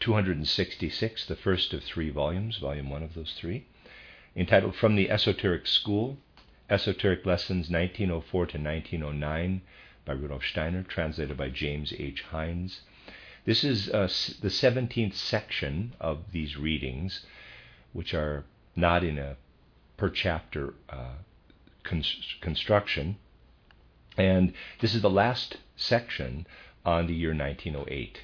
266, the first of three volumes, volume one of those three, entitled From the Esoteric School, Esoteric Lessons 1904 to 1909 by Rudolf Steiner, translated by James H. Hines. This is uh, the 17th section of these readings, which are not in a per chapter uh, construction. And this is the last section on the year 1908.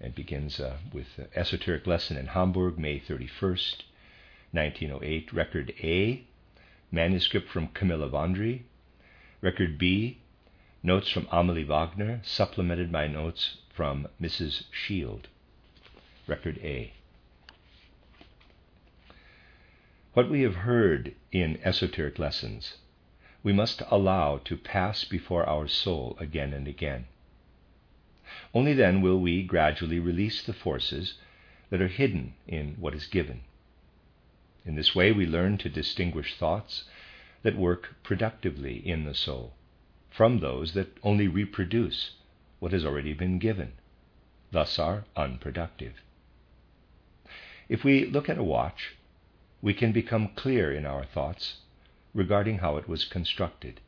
It begins uh, with Esoteric Lesson in Hamburg, May 31st, 1908. Record A, manuscript from Camilla Vondry. Record B, notes from Amelie Wagner, supplemented by notes from Mrs. Shield. Record A. What we have heard in esoteric lessons, we must allow to pass before our soul again and again. Only then will we gradually release the forces that are hidden in what is given. In this way, we learn to distinguish thoughts that work productively in the soul from those that only reproduce what has already been given, thus are unproductive. If we look at a watch, we can become clear in our thoughts regarding how it was constructed.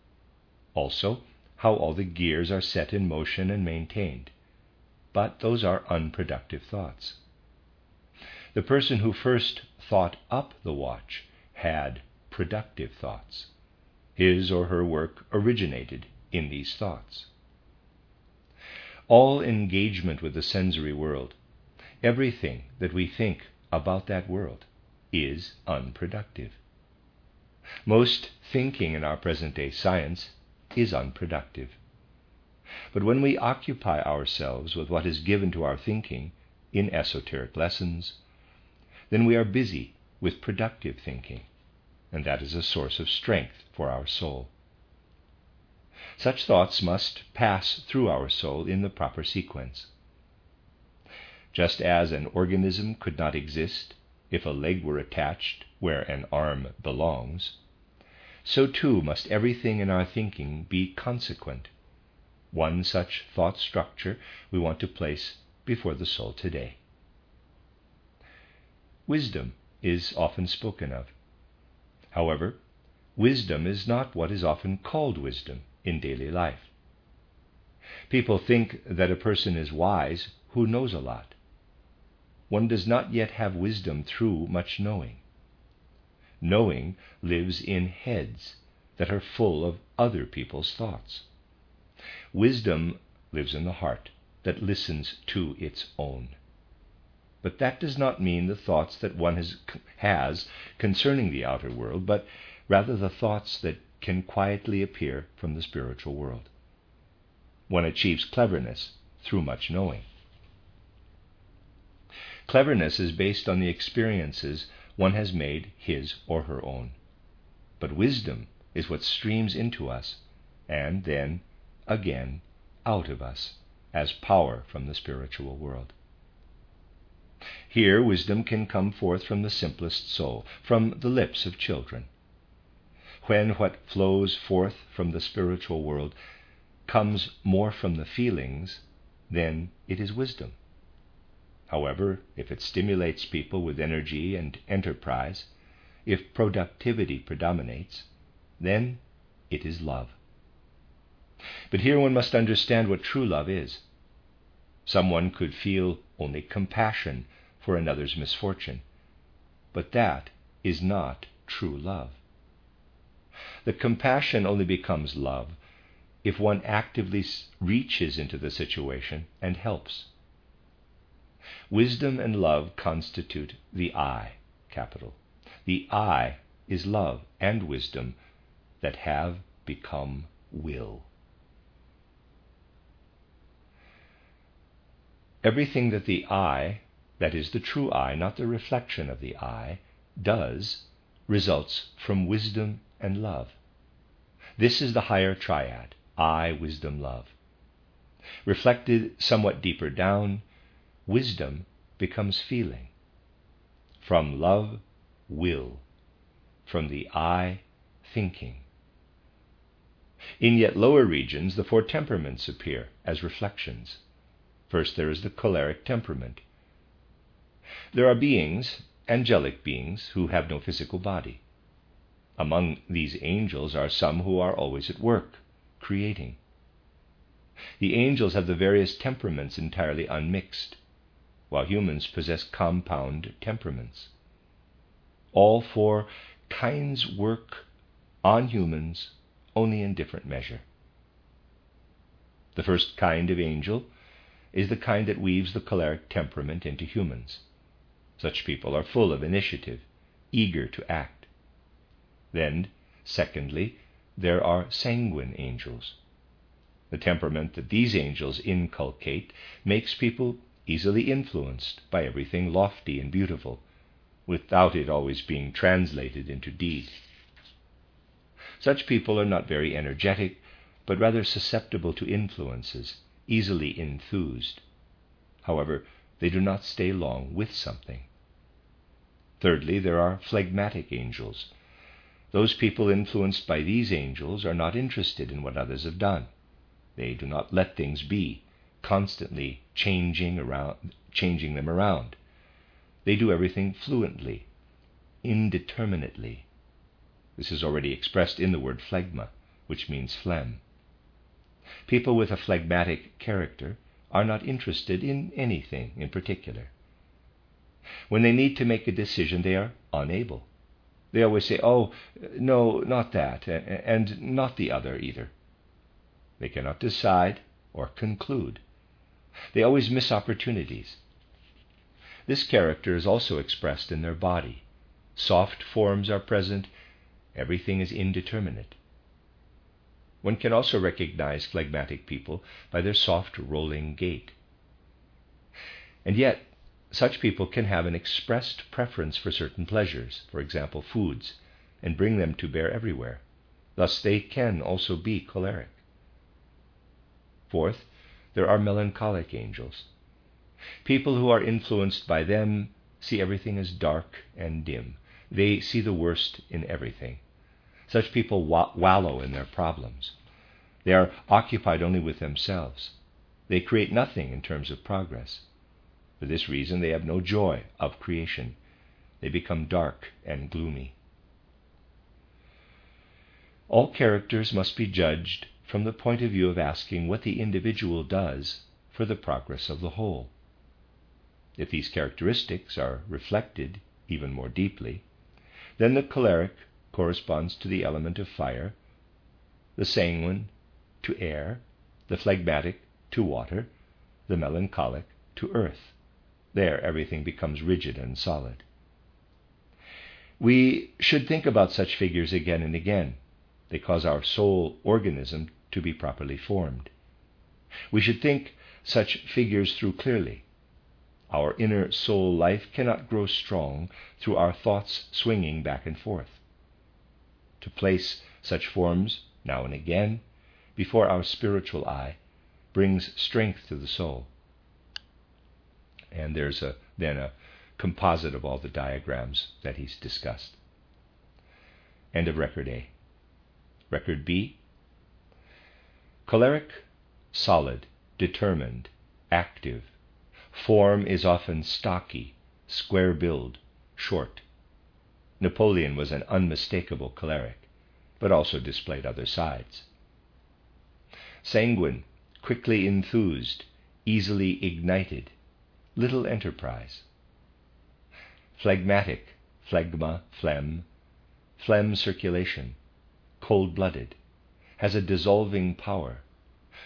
Also, how all the gears are set in motion and maintained. But those are unproductive thoughts. The person who first thought up the watch had productive thoughts. His or her work originated in these thoughts. All engagement with the sensory world, everything that we think about that world, is unproductive. Most thinking in our present day science is unproductive. But when we occupy ourselves with what is given to our thinking in esoteric lessons, then we are busy with productive thinking, and that is a source of strength for our soul. Such thoughts must pass through our soul in the proper sequence. Just as an organism could not exist if a leg were attached where an arm belongs, so too must everything in our thinking be consequent. One such thought structure we want to place before the soul today. Wisdom is often spoken of. However, wisdom is not what is often called wisdom in daily life. People think that a person is wise who knows a lot. One does not yet have wisdom through much knowing. Knowing lives in heads that are full of other people's thoughts. Wisdom lives in the heart that listens to its own. But that does not mean the thoughts that one has, has concerning the outer world, but rather the thoughts that can quietly appear from the spiritual world. One achieves cleverness through much knowing. Cleverness is based on the experiences one has made his or her own. But wisdom is what streams into us and then again out of us as power from the spiritual world. Here, wisdom can come forth from the simplest soul, from the lips of children. When what flows forth from the spiritual world comes more from the feelings, then it is wisdom. However, if it stimulates people with energy and enterprise, if productivity predominates, then it is love. But here one must understand what true love is. Someone could feel only compassion for another's misfortune, but that is not true love. The compassion only becomes love if one actively reaches into the situation and helps. Wisdom and love constitute the I, capital. The I is love and wisdom that have become will. everything that the eye, that is the true eye, not the reflection of the eye, does results from wisdom and love. This is the higher triad I, wisdom, love. Reflected somewhat deeper down, wisdom becomes feeling. From love, will. From the eye, thinking. In yet lower regions, the four temperaments appear as reflections. First, there is the choleric temperament. There are beings, angelic beings, who have no physical body. Among these angels are some who are always at work, creating. The angels have the various temperaments entirely unmixed, while humans possess compound temperaments. All four kinds work on humans only in different measure. The first kind of angel is the kind that weaves the choleric temperament into humans. Such people are full of initiative, eager to act. Then, secondly, there are sanguine angels. The temperament that these angels inculcate makes people easily influenced by everything lofty and beautiful, without it always being translated into deed. Such people are not very energetic, but rather susceptible to influences, easily enthused. However, they do not stay long with something. Thirdly, there are phlegmatic angels. Those people influenced by these angels are not interested in what others have done. They do not let things be, constantly changing around changing them around. They do everything fluently, indeterminately, this is already expressed in the word phlegma, which means phlegm. People with a phlegmatic character are not interested in anything in particular. When they need to make a decision, they are unable. They always say, Oh, no, not that, and not the other either. They cannot decide or conclude. They always miss opportunities. This character is also expressed in their body. Soft forms are present Everything is indeterminate. One can also recognize phlegmatic people by their soft rolling gait. And yet, such people can have an expressed preference for certain pleasures, for example, foods, and bring them to bear everywhere. Thus, they can also be choleric. Fourth, there are melancholic angels. People who are influenced by them see everything as dark and dim. They see the worst in everything. Such people wallow in their problems. They are occupied only with themselves. They create nothing in terms of progress. For this reason, they have no joy of creation. They become dark and gloomy. All characters must be judged from the point of view of asking what the individual does for the progress of the whole. If these characteristics are reflected even more deeply, then the choleric corresponds to the element of fire, the sanguine to air, the phlegmatic to water, the melancholic to earth. There, everything becomes rigid and solid. We should think about such figures again and again. They cause our soul organism to be properly formed. We should think such figures through clearly. Our inner soul life cannot grow strong through our thoughts swinging back and forth. To place such forms, now and again, before our spiritual eye brings strength to the soul. And there's a, then a composite of all the diagrams that he's discussed. End of record A. Record B. Choleric, solid, determined, active, Form is often stocky, square build, short. Napoleon was an unmistakable choleric, but also displayed other sides. Sanguine, quickly enthused, easily ignited, little enterprise. Phlegmatic, phlegma, phlegm, phlegm circulation, cold blooded, has a dissolving power,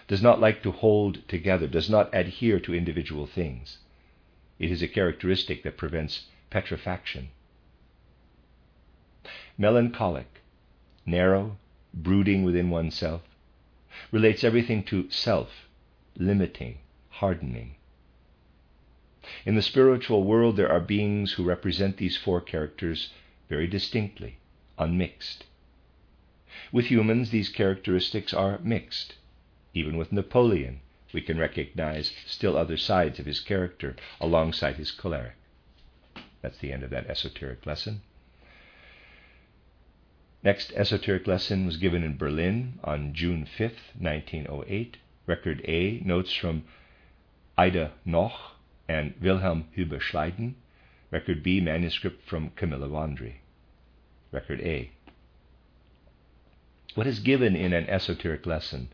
does not like to hold together, does not adhere to individual things. It is a characteristic that prevents petrifaction. Melancholic, narrow, brooding within oneself, relates everything to self, limiting, hardening. In the spiritual world, there are beings who represent these four characters very distinctly, unmixed. With humans, these characteristics are mixed. Even with Napoleon, we can recognize still other sides of his character alongside his choleric. That's the end of that esoteric lesson. Next esoteric lesson was given in Berlin on June 5th, 1908. Record A, notes from Ida Noch and Wilhelm Hübbe-Schleiden. Record B, manuscript from Camilla Wandry. Record A. What is given in an esoteric lesson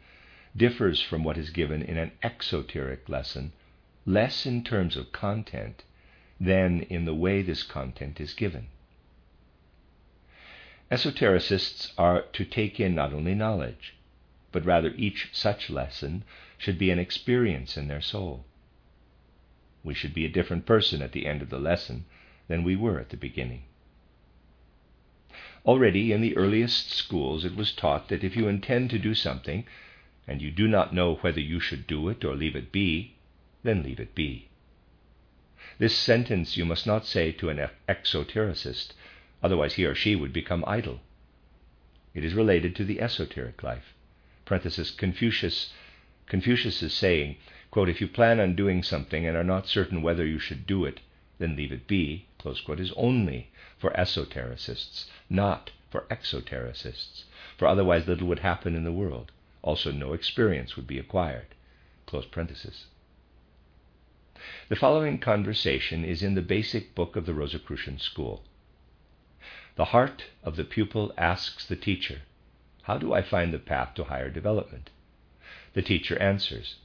differs from what is given in an exoteric lesson less in terms of content than in the way this content is given. Esotericists are to take in not only knowledge, but rather each such lesson should be an experience in their soul. We should be a different person at the end of the lesson than we were at the beginning. Already in the earliest schools it was taught that if you intend to do something, and you do not know whether you should do it or leave it be, then leave it be. This sentence you must not say to an exotericist, otherwise he or she would become idle. It is related to the esoteric life. Confucius, Confucius' saying, quote, if you plan on doing something and are not certain whether you should do it, then leave it be, quote, is only for esotericists, not for exotericists, for otherwise little would happen in the world. Also, no experience would be acquired. The following conversation is in the basic book of the Rosicrucian school. The heart of the pupil asks the teacher, How do I find the path to higher development? The teacher answers,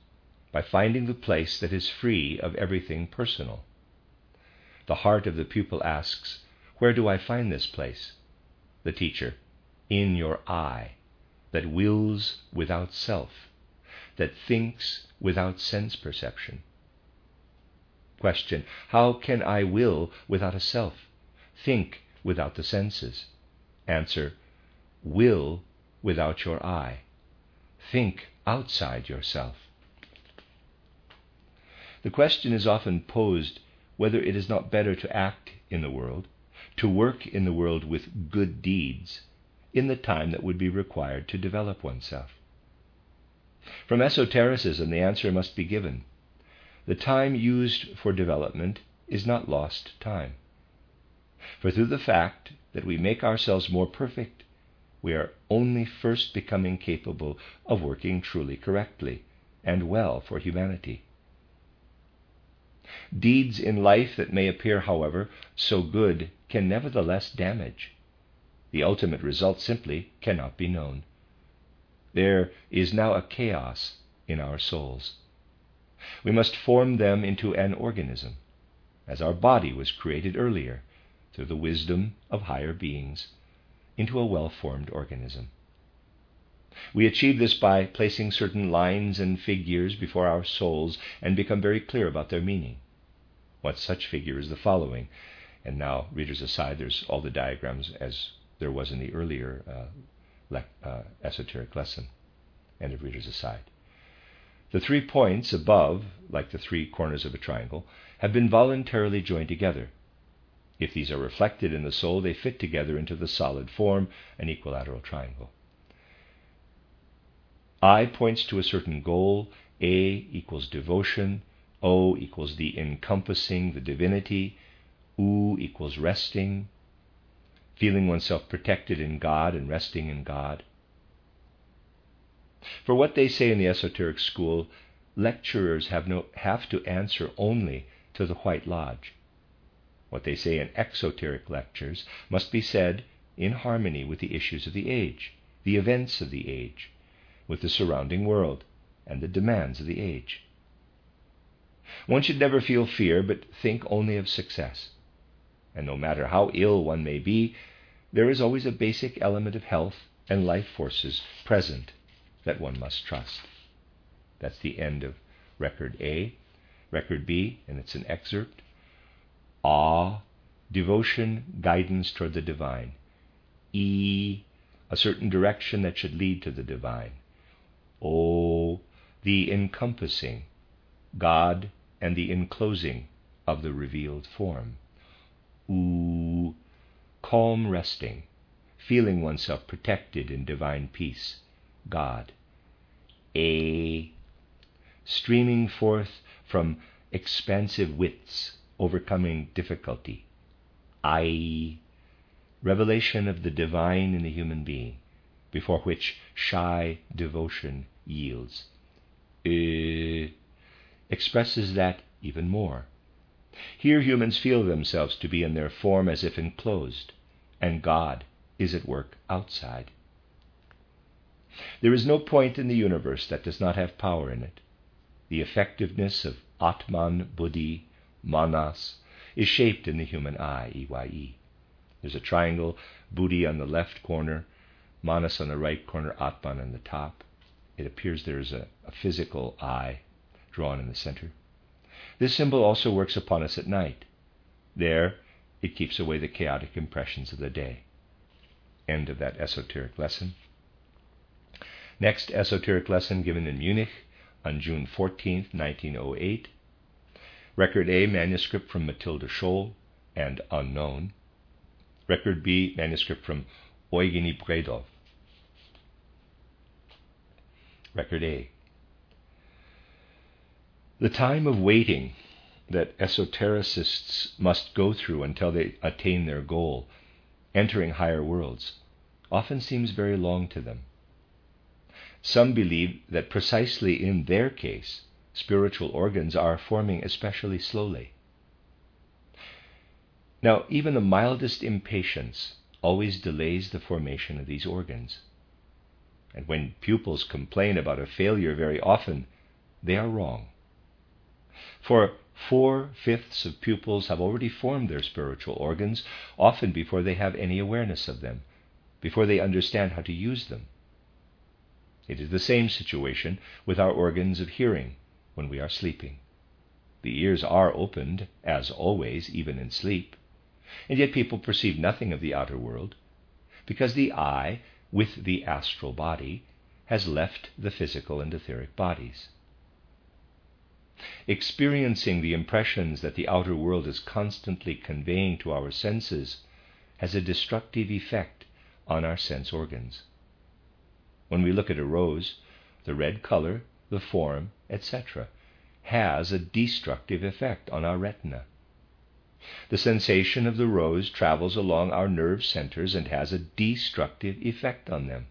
By finding the place that is free of everything personal. The heart of the pupil asks, Where do I find this place? The teacher, In your eye, that wills without self, that thinks without sense perception. Question How can I will without a self? Think without the senses? Answer Will without your eye. Think outside yourself. The question is often posed whether it is not better to act in the world, to work in the world with good deeds, in the time that would be required to develop oneself. From esotericism, the answer must be given the time used for development is not lost time. For through the fact that we make ourselves more perfect, we are only first becoming capable of working truly correctly and well for humanity. Deeds in life that may appear, however, so good can nevertheless damage. The ultimate result simply cannot be known. There is now a chaos in our souls. We must form them into an organism, as our body was created earlier, through the wisdom of higher beings, into a well formed organism. We achieve this by placing certain lines and figures before our souls and become very clear about their meaning. One such figure is the following. And now, readers aside, there's all the diagrams as there was in the earlier uh, le- uh, esoteric lesson. End of readers aside. The three points above, like the three corners of a triangle, have been voluntarily joined together. If these are reflected in the soul, they fit together into the solid form, an equilateral triangle. I points to a certain goal, A equals devotion, O equals the encompassing, the divinity, U equals resting, feeling oneself protected in God and resting in God. For what they say in the esoteric school, lecturers have, no, have to answer only to the White Lodge. What they say in exoteric lectures must be said in harmony with the issues of the age, the events of the age, with the surrounding world, and the demands of the age. One should never feel fear, but think only of success. And no matter how ill one may be, there is always a basic element of health and life forces present that one must trust. That's the end of record A. Record B, and it's an excerpt. Ah, devotion, guidance toward the divine. E, a certain direction that should lead to the divine. O, the encompassing, God and the enclosing of the revealed form. U, calm resting, feeling oneself protected in divine peace, God. A, streaming forth from expansive widths, overcoming difficulty. I, revelation of the divine in the human being, before which shy devotion yields. E, expresses that even more. Here humans feel themselves to be in their form as if enclosed, and God is at work outside. There is no point in the universe that does not have power in it. The effectiveness of Atman, Buddhi, Manas is shaped in the human eye, EYE. There's a triangle, Buddhi on the left corner, Manas on the right corner, Atman on the top. It appears there is a, a physical eye drawn in the center. This symbol also works upon us at night. There, it keeps away the chaotic impressions of the day. End of that esoteric lesson. Next esoteric lesson given in Munich on June 14, 1908. Record A, manuscript from Matilda Scholl and unknown. Record B, manuscript from Eugenie Bredow. Record A. The time of waiting that esotericists must go through until they attain their goal, entering higher worlds, often seems very long to them. Some believe that precisely in their case, spiritual organs are forming especially slowly. Now, even the mildest impatience always delays the formation of these organs. And when pupils complain about a failure very often, they are wrong. For four fifths of pupils have already formed their spiritual organs, often before they have any awareness of them, before they understand how to use them. It is the same situation with our organs of hearing when we are sleeping. The ears are opened, as always, even in sleep, and yet people perceive nothing of the outer world, because the eye, with the astral body, has left the physical and etheric bodies. Experiencing the impressions that the outer world is constantly conveying to our senses has a destructive effect on our sense organs. When we look at a rose, the red color, the form, etc., has a destructive effect on our retina. The sensation of the rose travels along our nerve centers and has a destructive effect on them.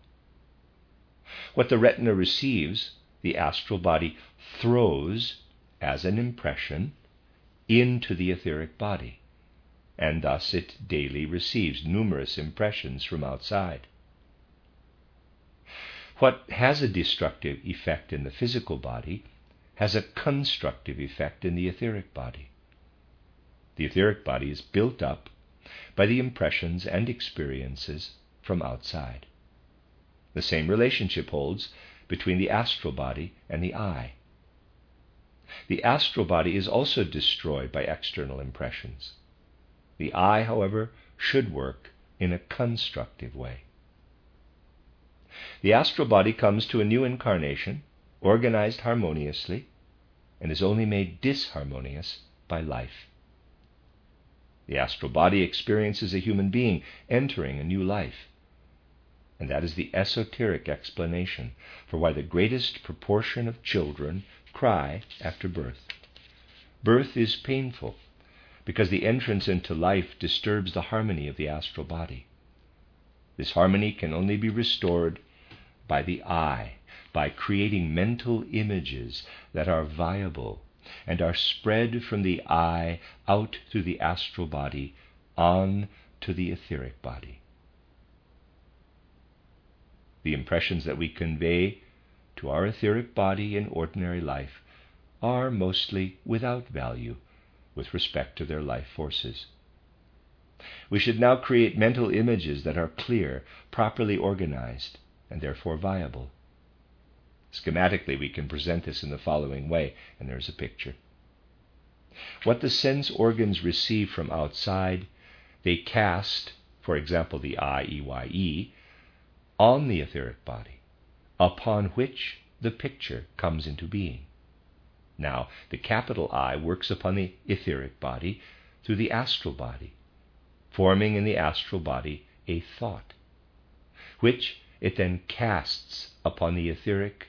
What the retina receives, the astral body throws as an impression into the etheric body, and thus it daily receives numerous impressions from outside. What has a destructive effect in the physical body has a constructive effect in the etheric body. The etheric body is built up by the impressions and experiences from outside. The same relationship holds between the astral body and the eye. The astral body is also destroyed by external impressions. The eye, however, should work in a constructive way. The astral body comes to a new incarnation, organized harmoniously, and is only made disharmonious by life. The astral body experiences a human being entering a new life. And that is the esoteric explanation for why the greatest proportion of children cry after birth. Birth is painful because the entrance into life disturbs the harmony of the astral body. This harmony can only be restored by the eye, by creating mental images that are viable and are spread from the eye out through the astral body on to the etheric body. The impressions that we convey to our etheric body in ordinary life are mostly without value with respect to their life forces. We should now create mental images that are clear, properly organized, and therefore viable. Schematically, we can present this in the following way, and there's a picture. What the sense organs receive from outside, they cast, for example, the eye, EYE, on the etheric body upon which the picture comes into being. Now, the capital I works upon the etheric body through the astral body, forming in the astral body a thought, which it then casts upon the etheric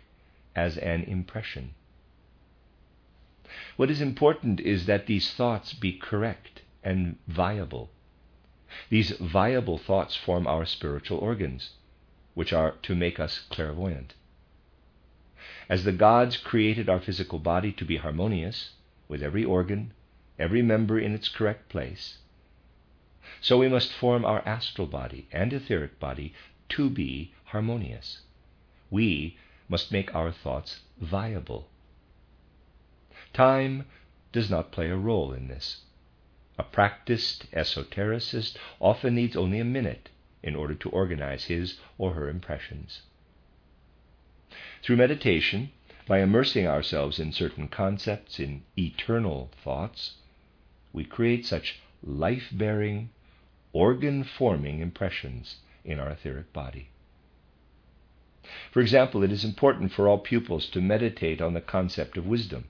as an impression. What is important is that these thoughts be correct and viable. These viable thoughts form our spiritual organs, which are to make us clairvoyant. As the gods created our physical body to be harmonious, with every organ, every member in its correct place, so we must form our astral body and etheric body to be harmonious. We must make our thoughts viable. Time does not play a role in this. A practiced esotericist often needs only a minute in order to organize his or her impressions. Through meditation, by immersing ourselves in certain concepts, in eternal thoughts, we create such life bearing, organ forming impressions in our etheric body. For example, it is important for all pupils to meditate on the concept of wisdom.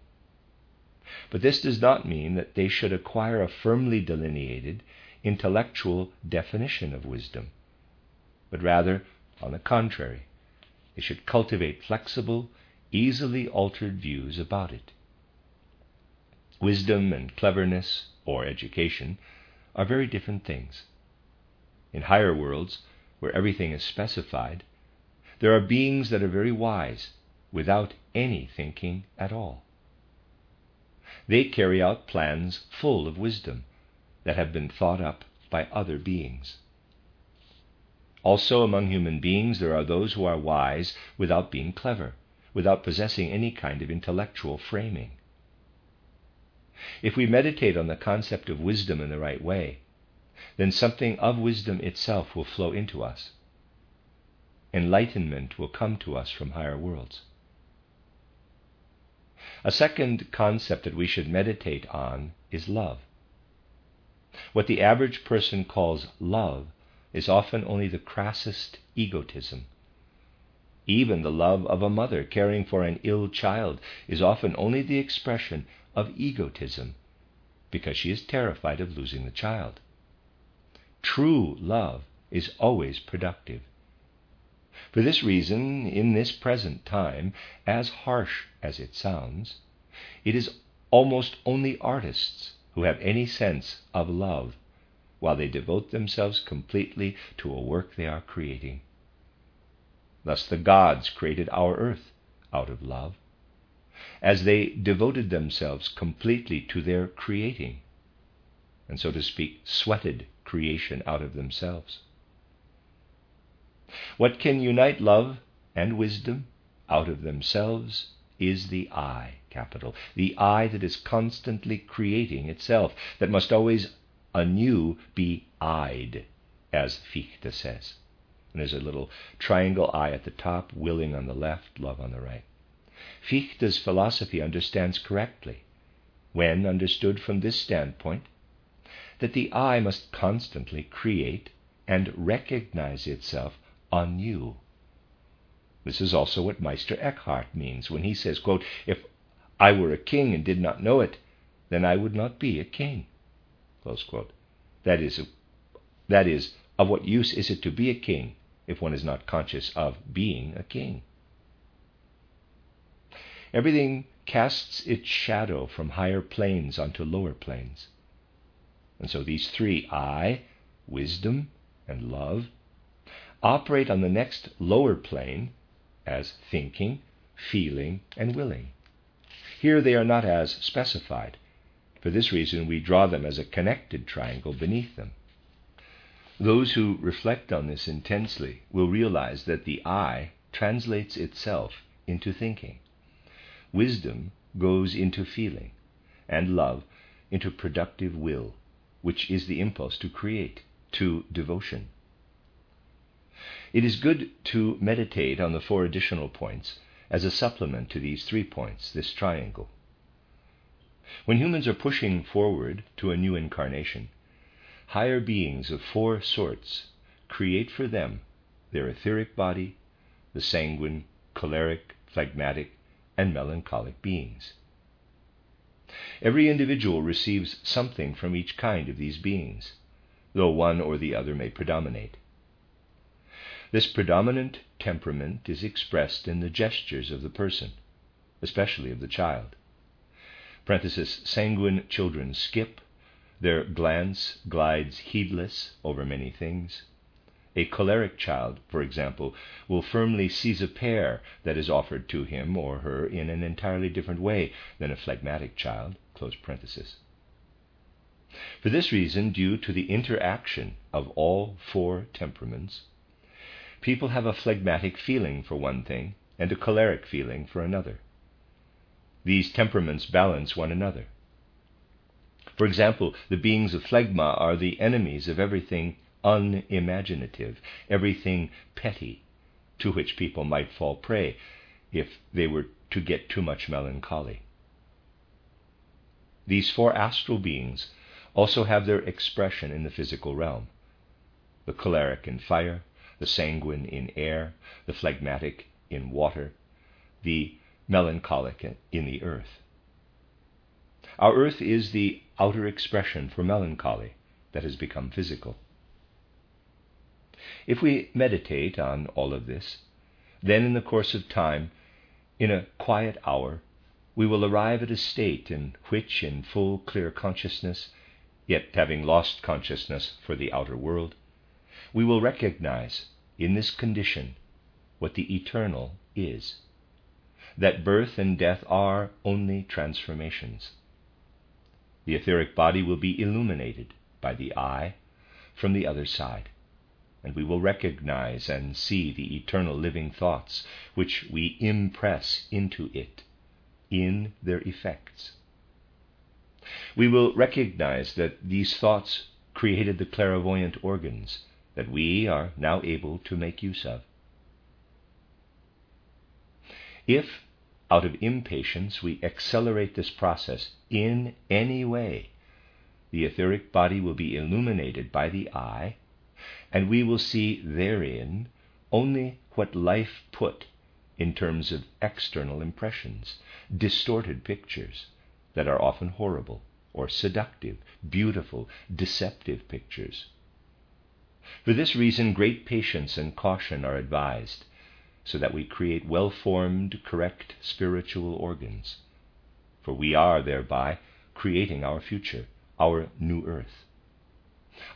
But this does not mean that they should acquire a firmly delineated intellectual definition of wisdom, but rather, on the contrary, they should cultivate flexible, easily altered views about it. Wisdom and cleverness, or education, are very different things. In higher worlds, where everything is specified, there are beings that are very wise without any thinking at all. They carry out plans full of wisdom that have been thought up by other beings. Also, among human beings, there are those who are wise without being clever, without possessing any kind of intellectual framing. If we meditate on the concept of wisdom in the right way, then something of wisdom itself will flow into us. Enlightenment will come to us from higher worlds. A second concept that we should meditate on is love. What the average person calls love is often only the crassest egotism. Even the love of a mother caring for an ill child is often only the expression of egotism because she is terrified of losing the child. True love is always productive. For this reason, in this present time, as harsh as it sounds, it is almost only artists who have any sense of love while they devote themselves completely to a work they are creating. Thus the gods created our earth out of love, as they devoted themselves completely to their creating, and so to speak, sweated creation out of themselves. What can unite love and wisdom out of themselves is the I, capital, the I that is constantly creating itself, that must always anew be eyed, as Fichte says. And there's a little triangle eye at the top, willing on the left, love on the right. Fichte's philosophy understands correctly, when understood from this standpoint, that the I must constantly create and recognize itself anew. This is also what Meister Eckhart means when he says, quote, If I were a king and did not know it, then I would not be a king. That is, that is, of what use is it to be a king if one is not conscious of being a king? Everything casts its shadow from higher planes onto lower planes. And so these three I, wisdom, and love operate on the next lower plane as thinking, feeling, and willing. Here they are not as specified. For this reason, we draw them as a connected triangle beneath them. Those who reflect on this intensely will realize that the I translates itself into thinking. Wisdom goes into feeling, and love into productive will, which is the impulse to create, to devotion. It is good to meditate on the four additional points as a supplement to these three points, this triangle. When humans are pushing forward to a new incarnation, higher beings of four sorts create for them their etheric body, the sanguine, choleric, phlegmatic, and melancholic beings. Every individual receives something from each kind of these beings, though one or the other may predominate. This predominant temperament is expressed in the gestures of the person, especially of the child. Sanguine children skip, their glance glides heedless over many things. A choleric child, for example, will firmly seize a pear that is offered to him or her in an entirely different way than a phlegmatic child. For this reason, due to the interaction of all four temperaments, people have a phlegmatic feeling for one thing and a choleric feeling for another. These temperaments balance one another. For example, the beings of phlegma are the enemies of everything unimaginative, everything petty, to which people might fall prey if they were to get too much melancholy. These four astral beings also have their expression in the physical realm the choleric in fire, the sanguine in air, the phlegmatic in water, the melancholic in the earth. Our earth is the outer expression for melancholy that has become physical. If we meditate on all of this, then in the course of time, in a quiet hour, we will arrive at a state in which, in full clear consciousness, yet having lost consciousness for the outer world, we will recognize in this condition what the eternal is that birth and death are only transformations. The etheric body will be illuminated by the eye from the other side and we will recognize and see the eternal living thoughts which we impress into it in their effects. We will recognize that these thoughts created the clairvoyant organs that we are now able to make use of. If, out of impatience, we accelerate this process in any way, the etheric body will be illuminated by the eye and we will see therein only what life put in terms of external impressions, distorted pictures that are often horrible or seductive, beautiful, deceptive pictures. For this reason, great patience and caution are advised, so that we create well formed, correct spiritual organs. For we are thereby creating our future, our new earth.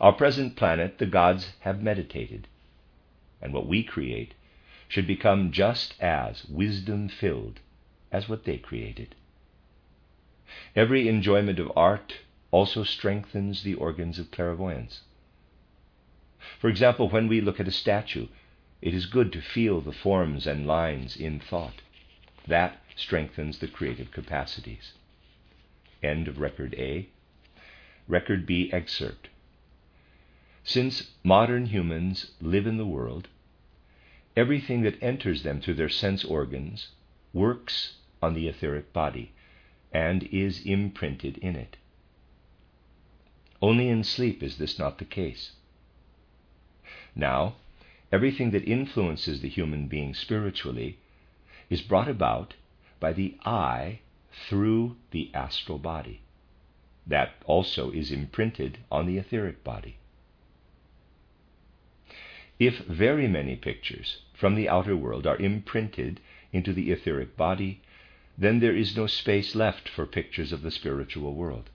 Our present planet the gods have meditated, and what we create should become just as wisdom filled as what they created. Every enjoyment of art also strengthens the organs of clairvoyance. For example, when we look at a statue, it is good to feel the forms and lines in thought. That strengthens the creative capacities. End of Record A. Record B excerpt. Since modern humans live in the world, everything that enters them through their sense organs works on the etheric body and is imprinted in it. Only in sleep is this not the case. Now, everything that influences the human being spiritually is brought about by the eye through the astral body. That also is imprinted on the etheric body. If very many pictures from the outer world are imprinted into the etheric body, then there is no space left for pictures of the spiritual world.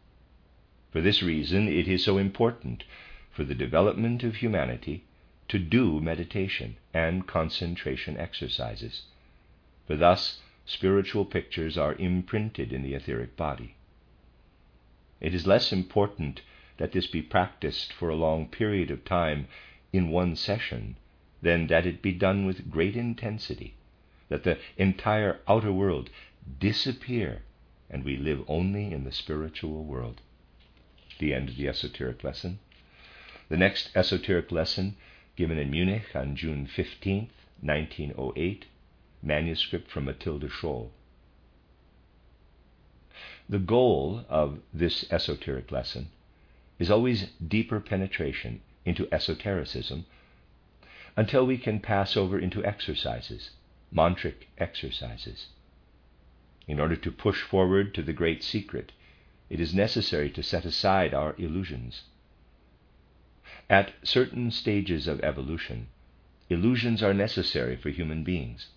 For this reason, it is so important for the development of humanity to do meditation and concentration exercises. For thus, spiritual pictures are imprinted in the etheric body. It is less important that this be practiced for a long period of time in one session, than that it be done with great intensity, that the entire outer world disappear and we live only in the spiritual world. The end of the esoteric lesson. The next esoteric lesson, given in Munich on June 15, 1908, manuscript from Matilda Scholl. The goal of this esoteric lesson is always deeper penetration into esotericism until we can pass over into exercises, mantric exercises. In order to push forward to the great secret it is necessary to set aside our illusions. At certain stages of evolution, illusions are necessary for human beings.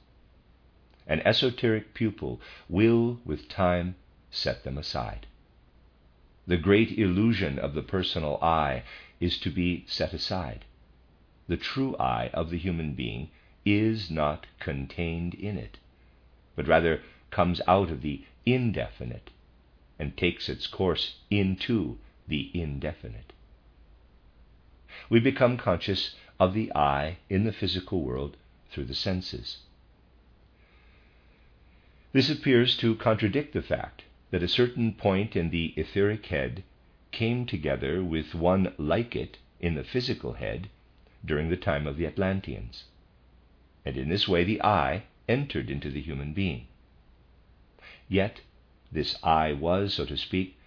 An esoteric pupil will, with time, set them aside. The great illusion of the personal I is to be set aside. The true I of the human being is not contained in it, but rather comes out of the indefinite and takes its course into the indefinite. We become conscious of the I in the physical world through the senses. This appears to contradict the fact that a certain point in the etheric head came together with one like it in the physical head during the time of the Atlanteans. And in this way the I entered into the human being. Yet this I was, so to speak,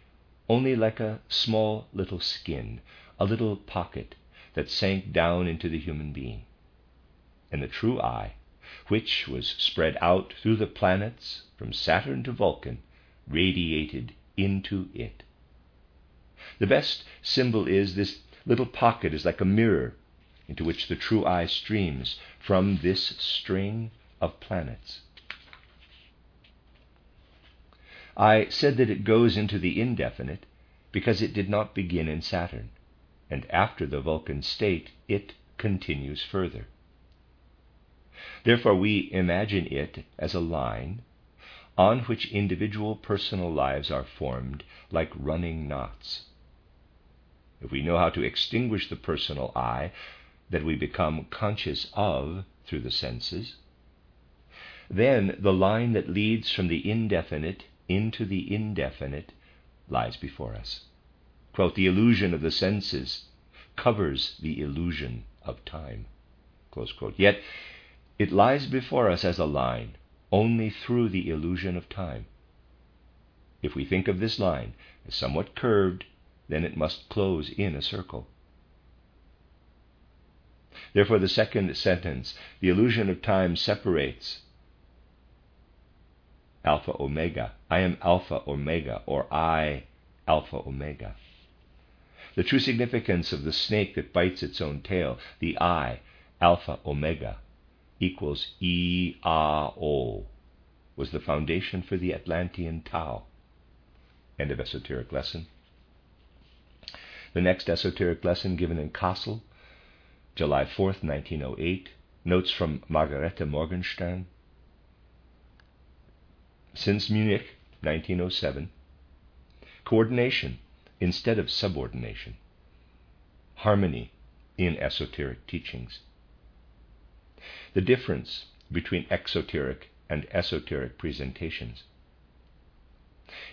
only like a small little skin, a little pocket that sank down into the human being. And the true I, which was spread out through the planets from Saturn to Vulcan, radiated into it. The best symbol is this little pocket is like a mirror into which the true I streams from this string of planets. I said that it goes into the indefinite because it did not begin in Saturn, and after the Vulcan state, it continues further. Therefore, we imagine it as a line on which individual personal lives are formed like running knots. If we know how to extinguish the personal I that we become conscious of through the senses, then the line that leads from the indefinite into the indefinite lies before us. Quote, the illusion of the senses covers the illusion of time. Yet it lies before us as a line only through the illusion of time. If we think of this line as somewhat curved, then it must close in a circle. Therefore, the second sentence, the illusion of time separates Alpha Omega. I am Alpha Omega, or I Alpha Omega. The true significance of the snake that bites its own tail, the I, Alpha Omega, equals E A O, was the foundation for the Atlantean Tao. End of esoteric lesson. The next esoteric lesson given in Kassel, July 4th, 1908. Notes from Margarete Morgenstern, since Munich, 1907. Coordination instead of subordination. Harmony in esoteric teachings. The difference between exoteric and esoteric presentations.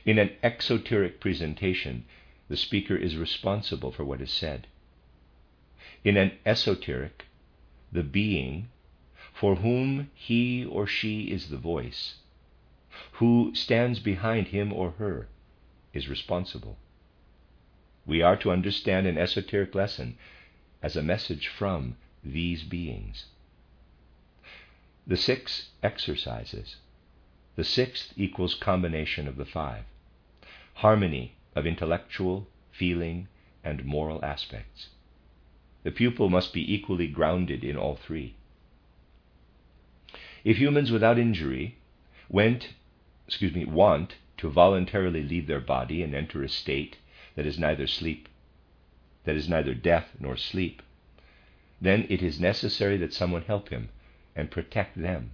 In an exoteric presentation, the speaker is responsible for what is said. In an esoteric, the being for whom he or she is the voice who stands behind him or her is responsible. We are to understand an esoteric lesson as a message from these beings. The six exercises. The sixth equals combination of the five. Harmony of intellectual, feeling, and moral aspects. The pupil must be equally grounded in all three. If humans without injury went excuse me, want to voluntarily leave their body and enter a state that is neither sleep, that is neither death nor sleep, then it is necessary that someone help him and protect them.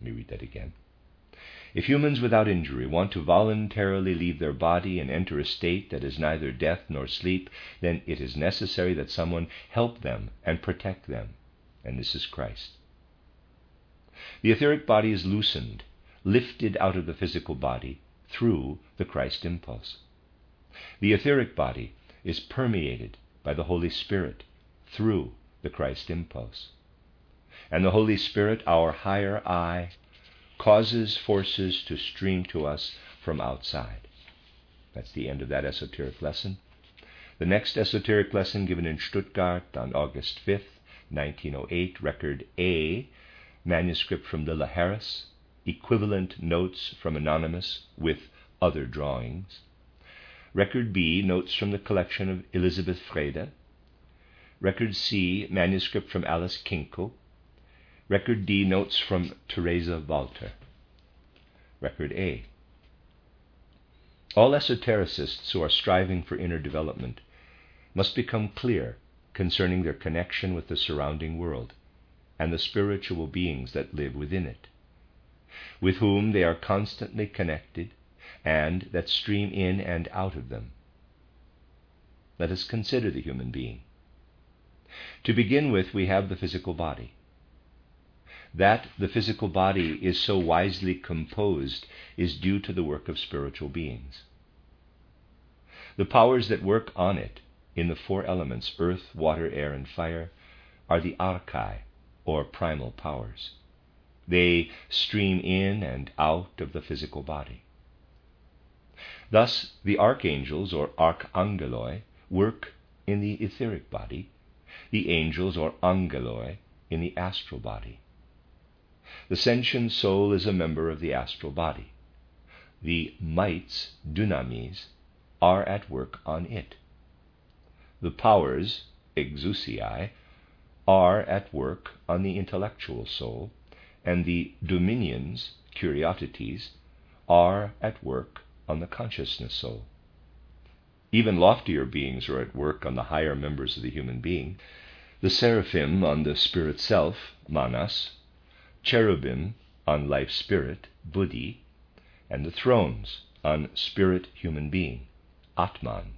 Let me read that again. If humans without injury want to voluntarily leave their body and enter a state that is neither death nor sleep, then it is necessary that someone help them and protect them, and this is Christ. The etheric body is loosened, lifted out of the physical body through the Christ impulse. The etheric body is permeated by the Holy Spirit through the Christ impulse. And the Holy Spirit, our higher I, causes forces to stream to us from outside. That's the end of that esoteric lesson. The next esoteric lesson given in Stuttgart on August 5th, 1908, record A, manuscript from the Laharis, equivalent notes from Anonymous with other drawings. Record B, notes from the collection of Elizabeth Vreede. Record C, manuscript from Alice Kinkel. Record D, notes from Teresa Walter. Record A. All esotericists who are striving for inner development must become clear concerning their connection with the surrounding world and the spiritual beings that live within it, with whom they are constantly connected and that stream in and out of them. Let us consider the human being. To begin with, we have the physical body. That the physical body is so wisely composed is due to the work of spiritual beings. The powers that work on it in the four elements earth, water, air, and fire are the archai, or primal powers. They stream in and out of the physical body. Thus, the archangels, or archangeloi, work in the etheric body, the angels, or angeloi, in the astral body. The sentient soul is a member of the astral body. The mights, dunamis, are at work on it. The powers, exousiae, are at work on the intellectual soul, and the dominions, kyriotetes, are at work on the consciousness soul. Even loftier beings are at work on the higher members of the human being. The seraphim on the spirit self, manas, cherubim on life spirit, buddhi, and the thrones on spirit human being, atman.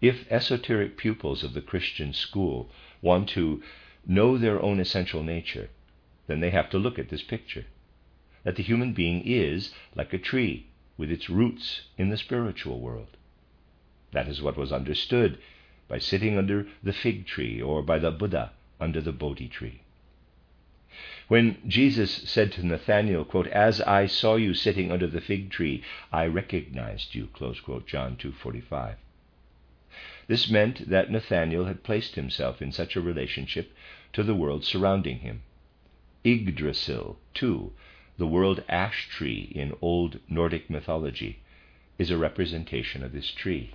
If esoteric pupils of the Christian school want to know their own essential nature, then they have to look at this picture that the human being is like a tree with its roots in the spiritual world. That is what was understood by sitting under the fig tree or by the Buddha under the Bodhi tree. When Jesus said to Nathanael, quote, As I saw you sitting under the fig tree, I recognized you, close quote, John 2.45. This meant that Nathanael had placed himself in such a relationship to the world surrounding him. Yggdrasil, too, the world ash tree in old Nordic mythology, is a representation of this tree.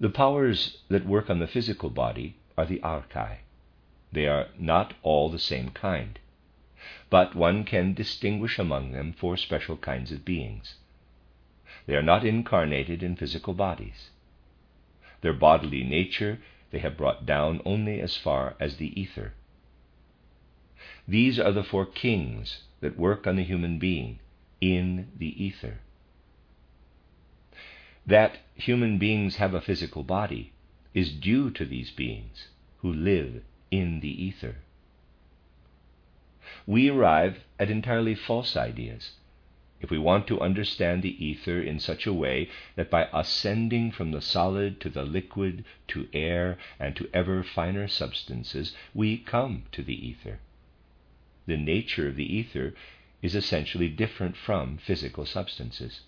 The powers that work on the physical body are the archai. They are not all the same kind, but one can distinguish among them four special kinds of beings. They are not incarnated in physical bodies. Their bodily nature they have brought down only as far as the ether. These are the four kings that work on the human being in the ether. That human beings have a physical body is due to these beings who live in the ether. We arrive at entirely false ideas if we want to understand the ether in such a way that by ascending from the solid to the liquid to air and to ever finer substances, we come to the ether. The nature of the ether is essentially different from physical substances.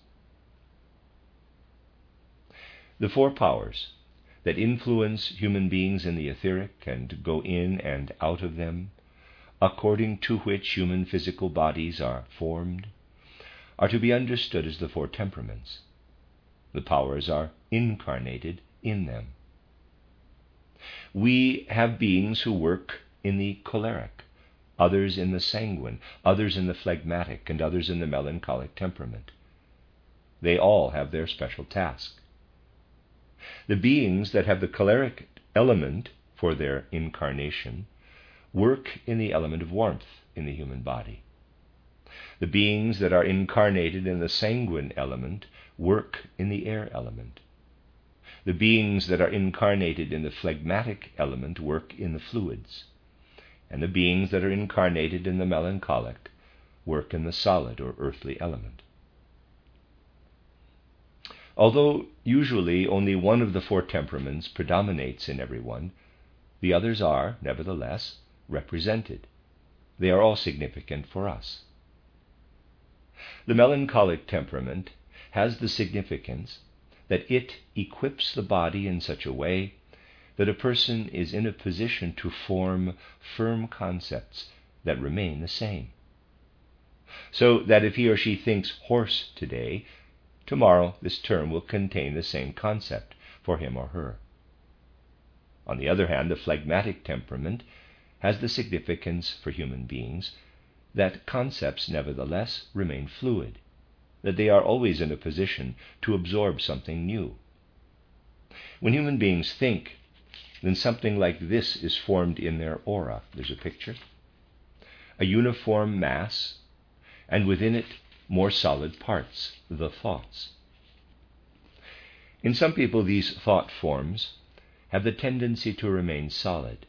The four powers that influence human beings in the etheric and go in and out of them, according to which human physical bodies are formed, are to be understood as the four temperaments. The powers are incarnated in them. We have beings who work in the choleric, others in the sanguine, others in the phlegmatic, and others in the melancholic temperament. They all have their special task. The beings that have the choleric element for their incarnation work in the element of warmth in the human body. The beings that are incarnated in the sanguine element work in the air element. The beings that are incarnated in the phlegmatic element work in the fluids. And the beings that are incarnated in the melancholic work in the solid or earthly element. Although usually only one of the four temperaments predominates in everyone, the others are, nevertheless, represented. They are all significant for us. The melancholic temperament has the significance that it equips the body in such a way that a person is in a position to form firm concepts that remain the same. So that if he or she thinks horse today, tomorrow this term will contain the same concept for him or her. On the other hand, the phlegmatic temperament has the significance for human beings that concepts nevertheless remain fluid, that they are always in a position to absorb something new. When human beings think, then something like this is formed in their aura. There's a picture. A uniform mass, and within it more solid parts, the thoughts. In some people, these thought forms have the tendency to remain solid.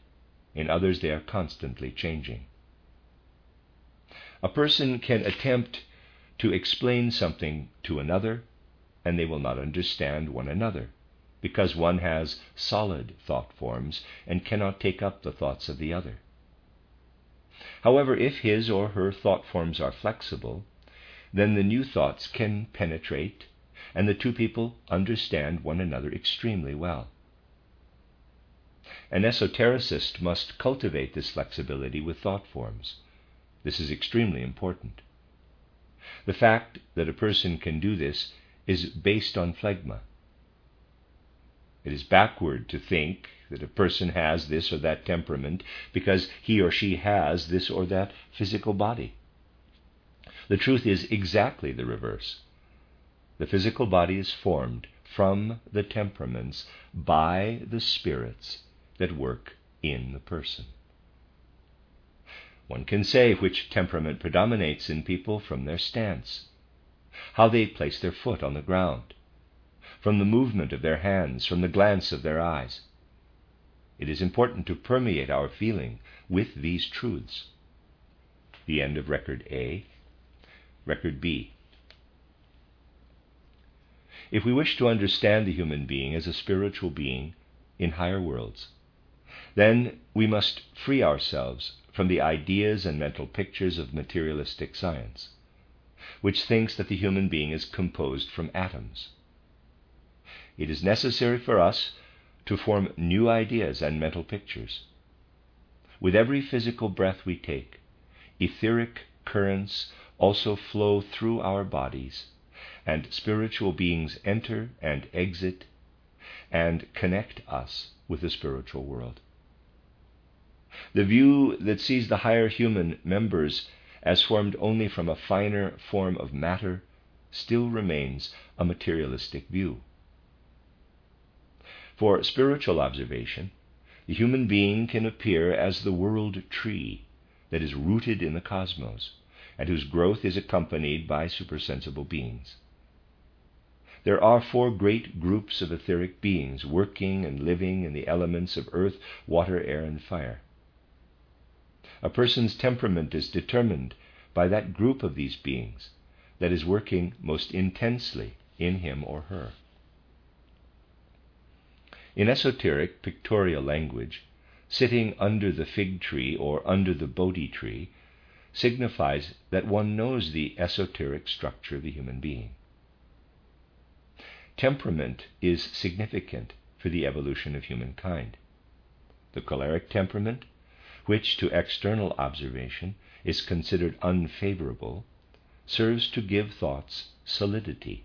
In others, they are constantly changing. A person can attempt to explain something to another, and they will not understand one another, because one has solid thought forms and cannot take up the thoughts of the other. However, if his or her thought forms are flexible, then the new thoughts can penetrate, and the two people understand one another extremely well. An esotericist must cultivate this flexibility with thought forms. This is extremely important. The fact that a person can do this is based on phlegma. It is backward to think that a person has this or that temperament because he or she has this or that physical body. The truth is exactly the reverse. The physical body is formed from the temperaments by the spirits that work in the person. One can say which temperament predominates in people from their stance, how they place their foot on the ground, from the movement of their hands, from the glance of their eyes. It is important to permeate our feeling with these truths. The end of Record A. Record B. If we wish to understand the human being as a spiritual being in higher worlds, then we must free ourselves from the ideas and mental pictures of materialistic science, which thinks that the human being is composed from atoms. It is necessary for us to form new ideas and mental pictures. With every physical breath we take, etheric currents also flow through our bodies, and spiritual beings enter and exit and connect us with the spiritual world. The view that sees the higher human members as formed only from a finer form of matter still remains a materialistic view. For spiritual observation, the human being can appear as the world tree that is rooted in the cosmos and whose growth is accompanied by supersensible beings. There are four great groups of etheric beings working and living in the elements of earth, water, air, and fire. A person's temperament is determined by that group of these beings that is working most intensely in him or her. In esoteric pictorial language, sitting under the fig tree or under the Bodhi tree signifies that one knows the esoteric structure of the human being. Temperament is significant for the evolution of humankind. The choleric temperament which to external observation is considered unfavorable, serves to give thoughts solidity.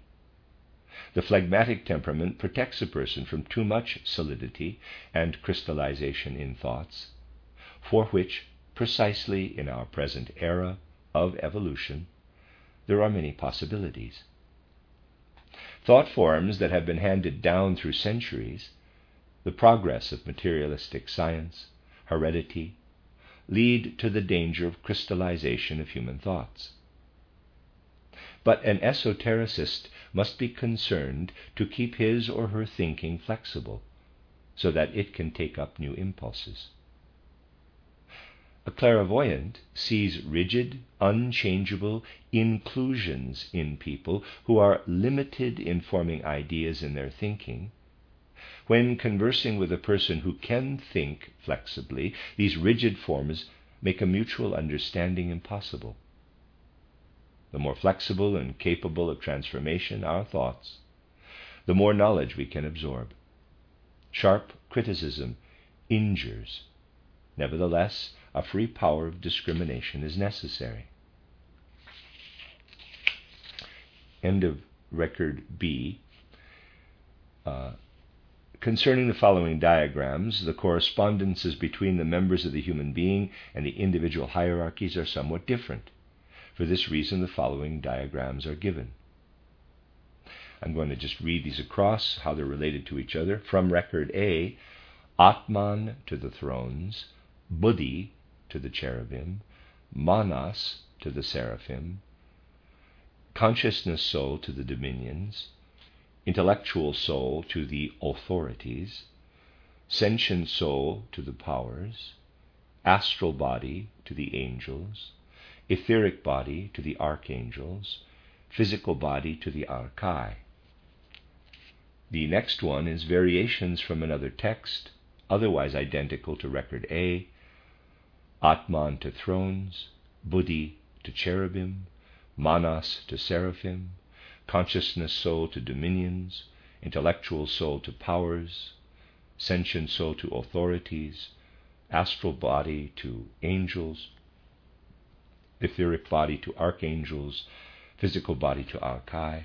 The phlegmatic temperament protects a person from too much solidity and crystallization in thoughts, for which, precisely in our present era of evolution, there are many possibilities. Thought forms that have been handed down through centuries, the progress of materialistic science, heredity, lead to the danger of crystallization of human thoughts. But an esotericist must be concerned to keep his or her thinking flexible so that it can take up new impulses. A clairvoyant sees rigid, unchangeable inclusions in people who are limited in forming ideas in their thinking when conversing with a person who can think flexibly, these rigid forms make a mutual understanding impossible. The more flexible and capable of transformation our thoughts, the more knowledge we can absorb. Sharp criticism injures. Nevertheless, a free power of discrimination is necessary. End of record B. Uh, concerning the following diagrams, the correspondences between the members of the human being and the individual hierarchies are somewhat different. For this reason, the following diagrams are given. I'm going to just read these across, how they're related to each other. From record A, Atman to the thrones, Buddhi to the cherubim, Manas to the seraphim, consciousness soul to the dominions, intellectual soul to the authorities, sentient soul to the powers, astral body to the angels, etheric body to the archangels, physical body to the archai. The next one is variations from another text, otherwise identical to record A Atman to thrones, Buddhi to cherubim, Manas to seraphim, consciousness soul to dominions, intellectual soul to powers, sentient soul to authorities, astral body to angels, etheric body to archangels, physical body to archai.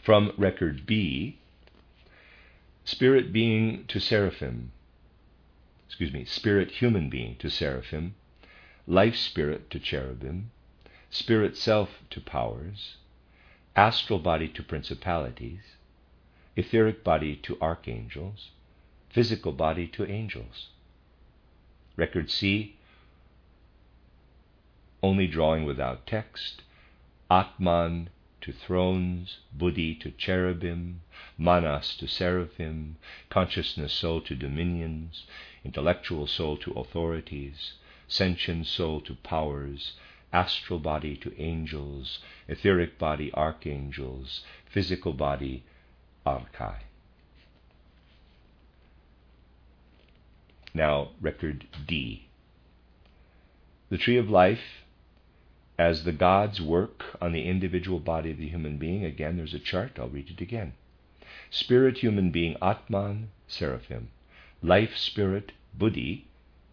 From record B, spirit being to seraphim, excuse me, spirit human being to seraphim, life spirit to cherubim, spirit self to powers, astral body to principalities, etheric body to archangels, physical body to angels. Record C, only drawing without text, Atman to thrones, Buddhi to cherubim, Manas to seraphim, consciousness soul to dominions, intellectual soul to authorities, sentient soul to powers, astral body to angels, etheric body archangels, physical body archai. Now, record D. The tree of life as the gods work on the individual body of the human being. Again, there's a chart. I'll read it again. Spirit human being, Atman, seraphim. Life spirit, Buddhi,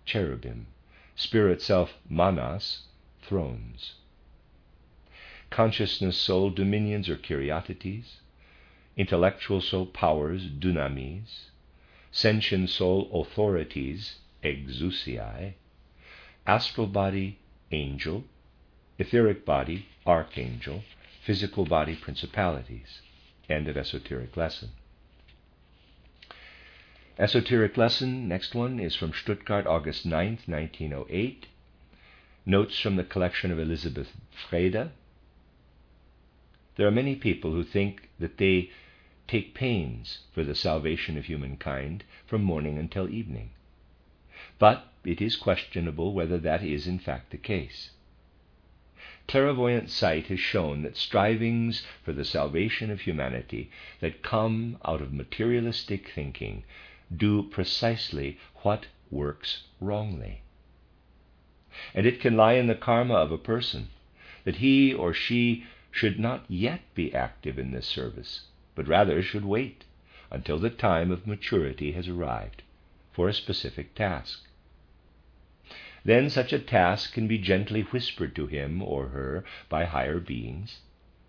cherubim. Spirit self, Manas, thrones. Consciousness soul, dominions or kyriotetes. Intellectual soul, powers, dunamis. Sentient soul, authorities, exousiae. Astral body, angel etheric body, archangel, physical body, principalities. End of esoteric lesson. Esoteric lesson, next one, is from Stuttgart, August 9th, 1908. Notes from the collection of Elizabeth Vreede. There are many people who think that they take pains for the salvation of humankind from morning until evening. But it is questionable whether that is in fact the case clairvoyant sight has shown that strivings for the salvation of humanity that come out of materialistic thinking do precisely what works wrongly. And it can lie in the karma of a person that he or she should not yet be active in this service, but rather should wait until the time of maturity has arrived for a specific task. Then such a task can be gently whispered to him or her by higher beings,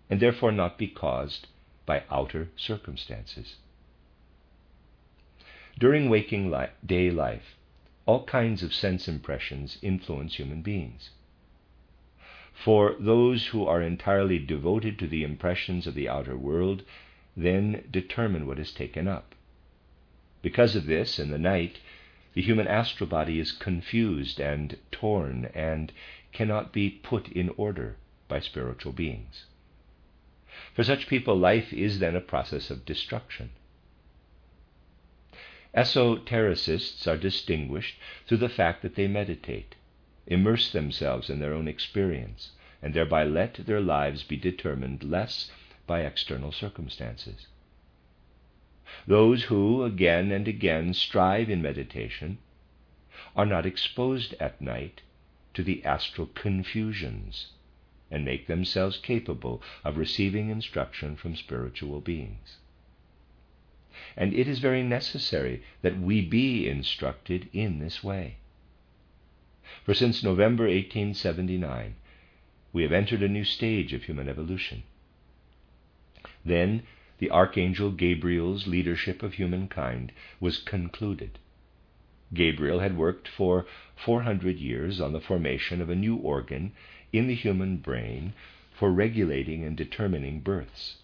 and therefore not be caused by outer circumstances. During waking li- day life, all kinds of sense impressions influence human beings. For those who are entirely devoted to the impressions of the outer world, then determine what is taken up. Because of this, in the night, the human astral body is confused and torn and cannot be put in order by spiritual beings. For such people, life is then a process of destruction. Esotericists are distinguished through the fact that they meditate, immerse themselves in their own experience, and thereby let their lives be determined less by external circumstances. Those who again and again strive in meditation are not exposed at night to the astral confusions and make themselves capable of receiving instruction from spiritual beings. And it is very necessary that we be instructed in this way. For since November 1879, we have entered a new stage of human evolution. Then the Archangel Gabriel's leadership of humankind was concluded. Gabriel had worked for 400 years on the formation of a new organ in the human brain for regulating and determining births.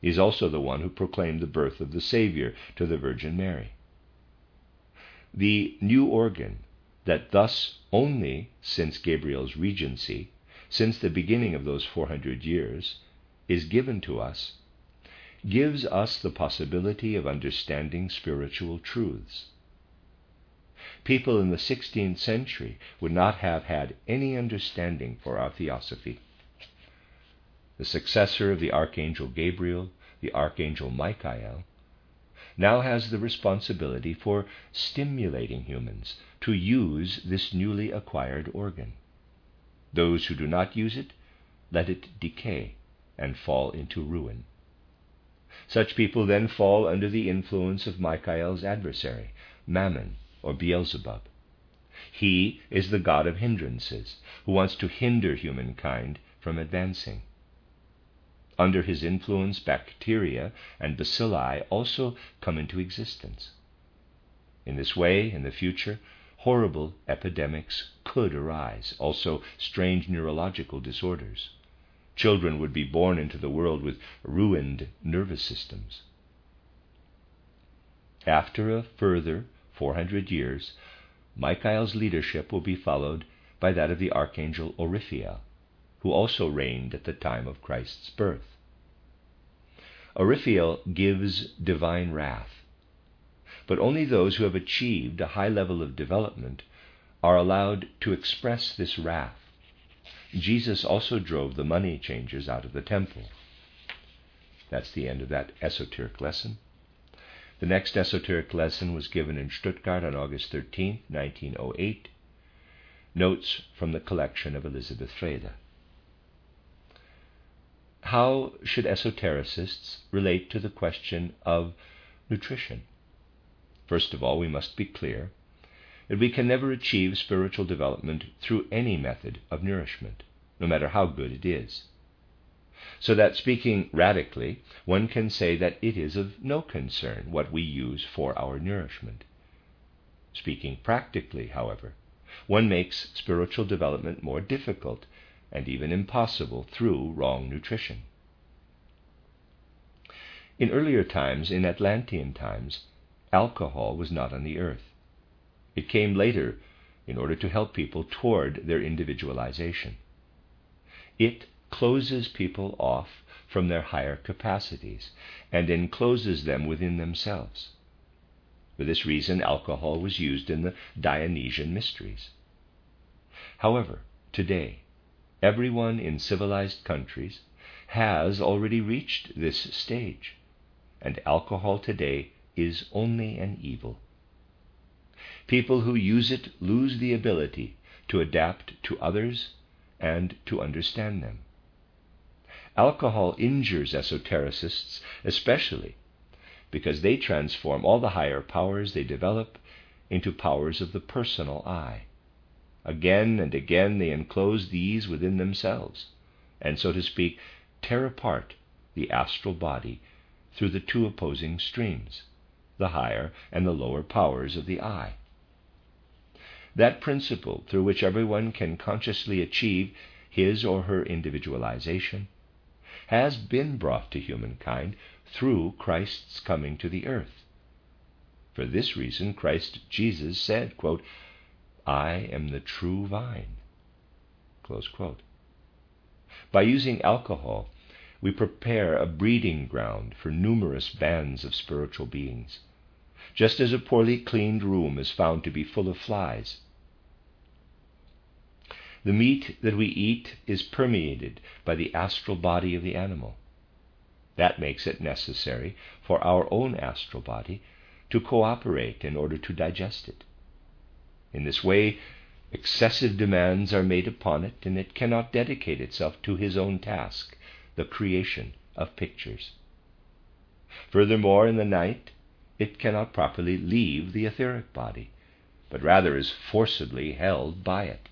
He is also the one who proclaimed the birth of the Savior to the Virgin Mary. The new organ that thus only since Gabriel's regency, since the beginning of those 400 years, is given to us, gives us the possibility of understanding spiritual truths. People in the 16th century would not have had any understanding for our theosophy. The successor of the Archangel Gabriel, the Archangel Michael, now has the responsibility for stimulating humans to use this newly acquired organ. Those who do not use it, let it decay and fall into ruin. Such people then fall under the influence of Michael's adversary, Mammon or Beelzebub. He is the god of hindrances, who wants to hinder humankind from advancing. Under his influence, bacteria and bacilli also come into existence. In this way, in the future, horrible epidemics could arise, also strange neurological disorders. Children would be born into the world with ruined nervous systems. After a further 400 years, Michael's leadership will be followed by that of the archangel Oriphiel, who also reigned at the time of Christ's birth. Oriphiel gives divine wrath, but only those who have achieved a high level of development are allowed to express this wrath Jesus also drove the money changers out of the temple. That's the end of that esoteric lesson. The next esoteric lesson was given in Stuttgart on August 13, 1908. Notes from the collection of Elizabeth Vreede. How should esotericists relate to the question of nutrition? First of all, we must be clear that we can never achieve spiritual development through any method of nourishment, no matter how good it is. So that speaking radically, one can say that it is of no concern what we use for our nourishment. Speaking practically, however, one makes spiritual development more difficult and even impossible through wrong nutrition. In earlier times, in Atlantean times, alcohol was not on the earth. It came later in order to help people toward their individualization. It closes people off from their higher capacities and encloses them within themselves. For this reason, alcohol was used in the Dionysian mysteries. However, today, everyone in civilized countries has already reached this stage, and alcohol today is only an evil. People who use it lose the ability to adapt to others and to understand them. Alcohol injures esotericists especially because they transform all the higher powers they develop into powers of the personal I. Again and again they enclose these within themselves, and so to speak, tear apart the astral body through the two opposing streams, the higher and the lower powers of the I. That principle through which everyone can consciously achieve his or her individualization has been brought to humankind through Christ's coming to the earth. For this reason, Christ Jesus said, quote, I am the true vine. By using alcohol, we prepare a breeding ground for numerous bands of spiritual beings, just as a poorly cleaned room is found to be full of flies. The meat that we eat is permeated by the astral body of the animal. That makes it necessary for our own astral body to cooperate in order to digest it. In this way, excessive demands are made upon it, and it cannot dedicate itself to his own task, the creation of pictures. Furthermore, in the night, it cannot properly leave the etheric body, but rather is forcibly held by it.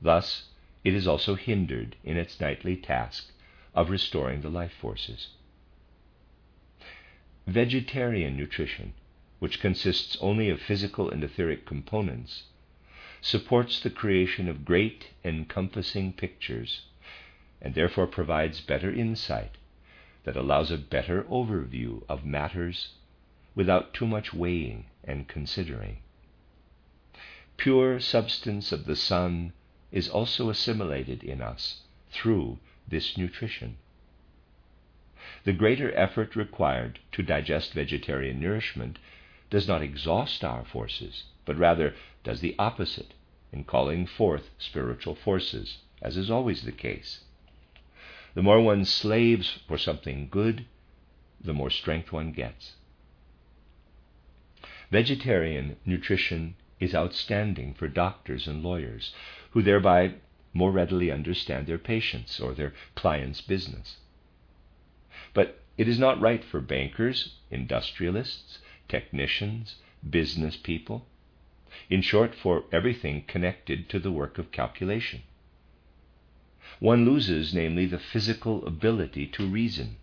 Thus, it is also hindered in its nightly task of restoring the life forces. Vegetarian nutrition, which consists only of physical and etheric components, supports the creation of great encompassing pictures and therefore provides better insight that allows a better overview of matters without too much weighing and considering. Pure substance of the sun is also assimilated in us through this nutrition. The greater effort required to digest vegetarian nourishment does not exhaust our forces, but rather does the opposite in calling forth spiritual forces, as is always the case. The more one slaves for something good, the more strength one gets. Vegetarian nutrition is outstanding for doctors and lawyers, who thereby more readily understand their patients or their client's business. But it is not right for bankers, industrialists, technicians, business people, in short, for everything connected to the work of calculation one loses, namely, the physical ability to reason.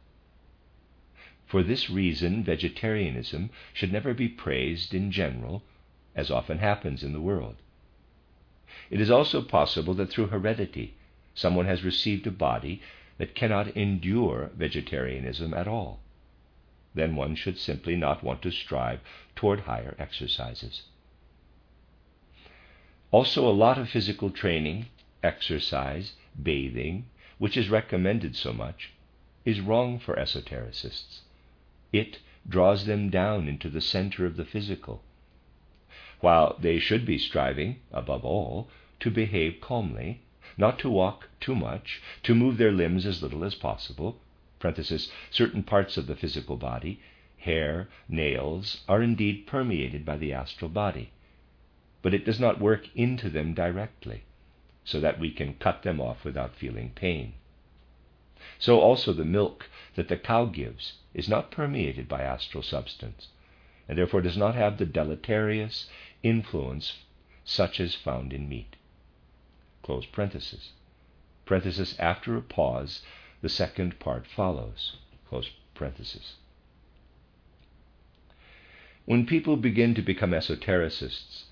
For this reason, vegetarianism should never be praised in general, as often happens in the world. It is also possible that through heredity someone has received a body that cannot endure vegetarianism at all. Then one should simply not want to strive toward higher exercises. Also, a lot of physical training, exercise, bathing, which is recommended so much, is wrong for esotericists. It draws them down into the center of the physical, while they should be striving, above all, to behave calmly, not to walk too much, to move their limbs as little as possible. Certain parts of the physical body, hair, nails, are indeed permeated by the astral body, but it does not work into them directly so that we can cut them off without feeling pain. So also the milk that the cow gives is not permeated by astral substance, and therefore does not have the deleterious influence such as found in meat. Close parenthesis. Parenthesis after a pause, the second part follows. When people begin to become esotericists,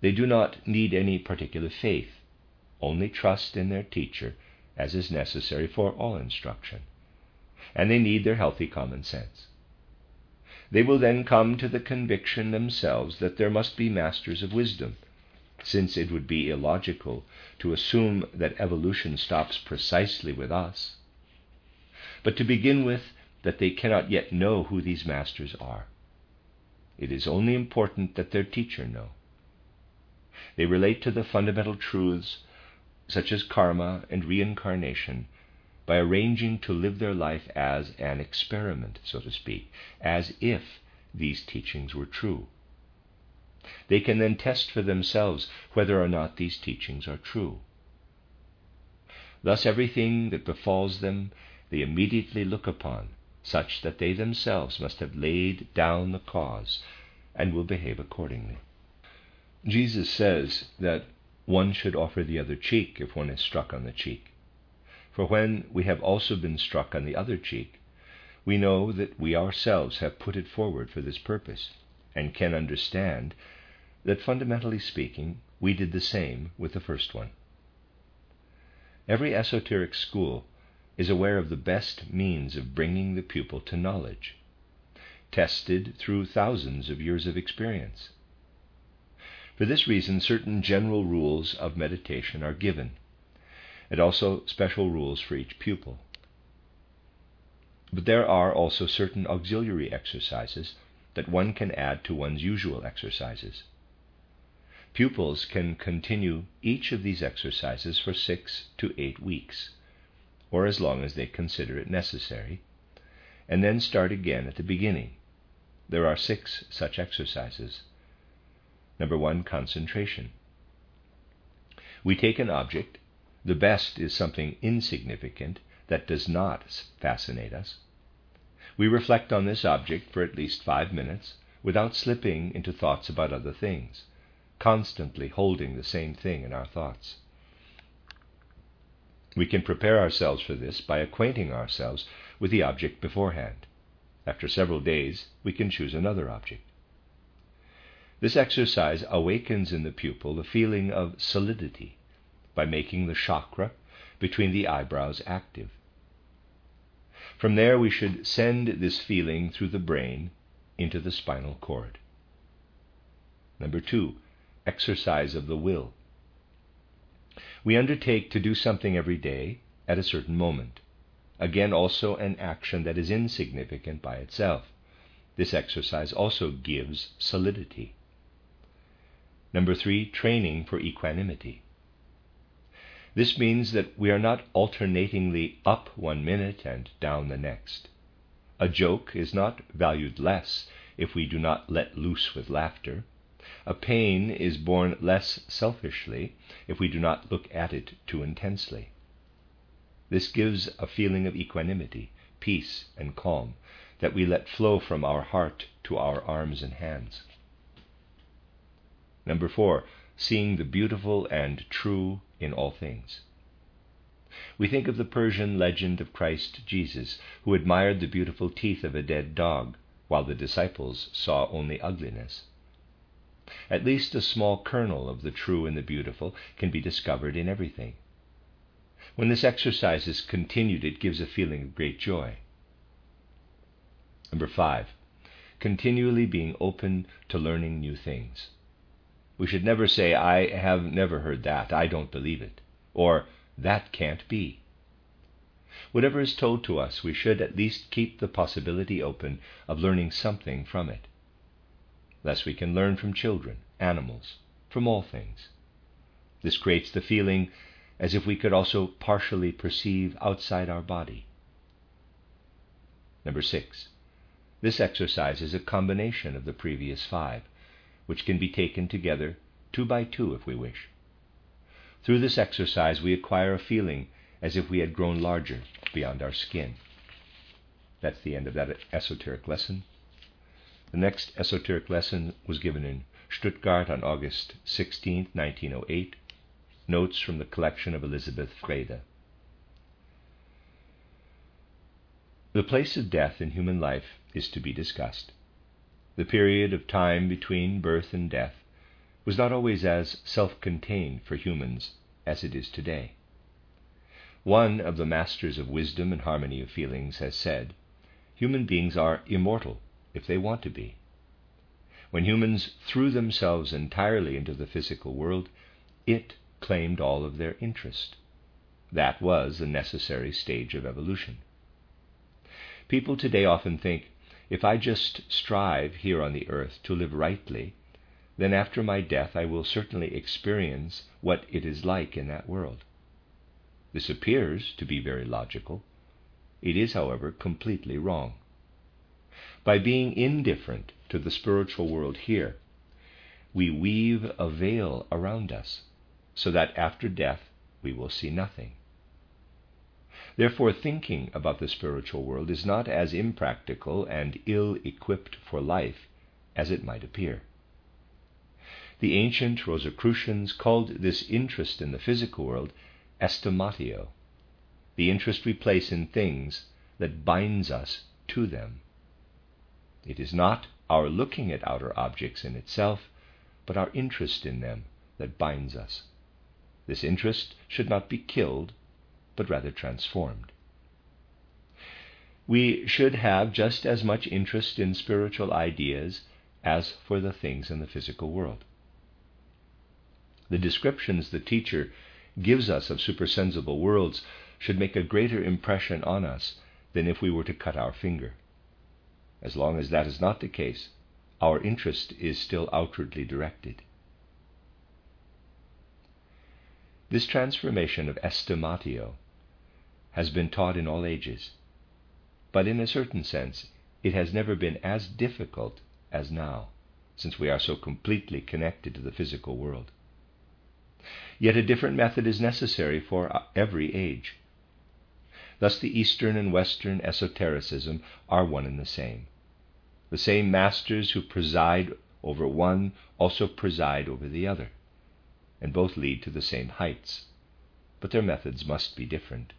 they do not need any particular faith only trust in their teacher as is necessary for all instruction, and they need their healthy common sense. They will then come to the conviction themselves that there must be masters of wisdom, since it would be illogical to assume that evolution stops precisely with us. But to begin with, that they cannot yet know who these masters are. It is only important that their teacher know. They relate to the fundamental truths such as karma and reincarnation, by arranging to live their life as an experiment, so to speak, as if these teachings were true. They can then test for themselves whether or not these teachings are true. Thus, everything that befalls them they immediately look upon, such that they themselves must have laid down the cause and will behave accordingly. Jesus says that one should offer the other cheek if one is struck on the cheek. For when we have also been struck on the other cheek, we know that we ourselves have put it forward for this purpose, and can understand that fundamentally speaking, we did the same with the first one. Every esoteric school is aware of the best means of bringing the pupil to knowledge, tested through thousands of years of experience. For this reason, certain general rules of meditation are given, and also special rules for each pupil. But there are also certain auxiliary exercises that one can add to one's usual exercises. Pupils can continue each of these exercises for six to eight weeks, or as long as they consider it necessary, and then start again at the beginning. There are six such exercises. Number one, concentration. We take an object. The best is something insignificant that does not fascinate us. We reflect on this object for at least five minutes without slipping into thoughts about other things, constantly holding the same thing in our thoughts. We can prepare ourselves for this by acquainting ourselves with the object beforehand. After several days, we can choose another object. This exercise awakens in the pupil a feeling of solidity by making the chakra between the eyebrows active. From there, we should send this feeling through the brain into the spinal cord. Number two, exercise of the will. We undertake to do something every day at a certain moment. Again, also an action that is insignificant by itself. This exercise also gives solidity. Number three, training for equanimity. This means that we are not alternatingly up one minute and down the next. A joke is not valued less if we do not let loose with laughter. A pain is borne less selfishly if we do not look at it too intensely. This gives a feeling of equanimity, peace, and calm that we let flow from our heart to our arms and hands. Number four, seeing the beautiful and true in all things. We think of the Persian legend of Christ Jesus, who admired the beautiful teeth of a dead dog, while the disciples saw only ugliness. At least a small kernel of the true and the beautiful can be discovered in everything. When this exercise is continued, it gives a feeling of great joy. Number five, continually being open to learning new things. We should never say, I have never heard that, I don't believe it, or that can't be. Whatever is told to us, we should at least keep the possibility open of learning something from it. Thus we can learn from children, animals, from all things. This creates the feeling as if we could also partially perceive outside our body. Number six, this exercise is a combination of the previous five which can be taken together two by two if we wish. Through this exercise, we acquire a feeling as if we had grown larger beyond our skin. That's the end of that esoteric lesson. The next esoteric lesson was given in Stuttgart on August 16, 1908. Notes from the collection of Elizabeth Vreede. The place of death in human life is to be discussed the period of time between birth and death was not always as self contained for humans as it is today. One of the masters of wisdom and harmony of feelings has said, Human beings are immortal if they want to be. When humans threw themselves entirely into the physical world, it claimed all of their interest. That was the necessary stage of evolution. People today often think if I just strive here on the earth to live rightly, then after my death I will certainly experience what it is like in that world. This appears to be very logical. It is, however, completely wrong. By being indifferent to the spiritual world here, we weave a veil around us so that after death we will see nothing. Therefore, thinking about the spiritual world is not as impractical and ill equipped for life as it might appear. The ancient Rosicrucians called this interest in the physical world estimatio, the interest we place in things that binds us to them. It is not our looking at outer objects in itself, but our interest in them that binds us. This interest should not be killed but rather transformed. We should have just as much interest in spiritual ideas as for the things in the physical world. The descriptions the teacher gives us of supersensible worlds should make a greater impression on us than if we were to cut our finger. As long as that is not the case, our interest is still outwardly directed. This transformation of estimatio has been taught in all ages. But in a certain sense, it has never been as difficult as now, since we are so completely connected to the physical world. Yet a different method is necessary for every age. Thus, the Eastern and Western esotericism are one and the same. The same masters who preside over one also preside over the other, and both lead to the same heights, but their methods must be different.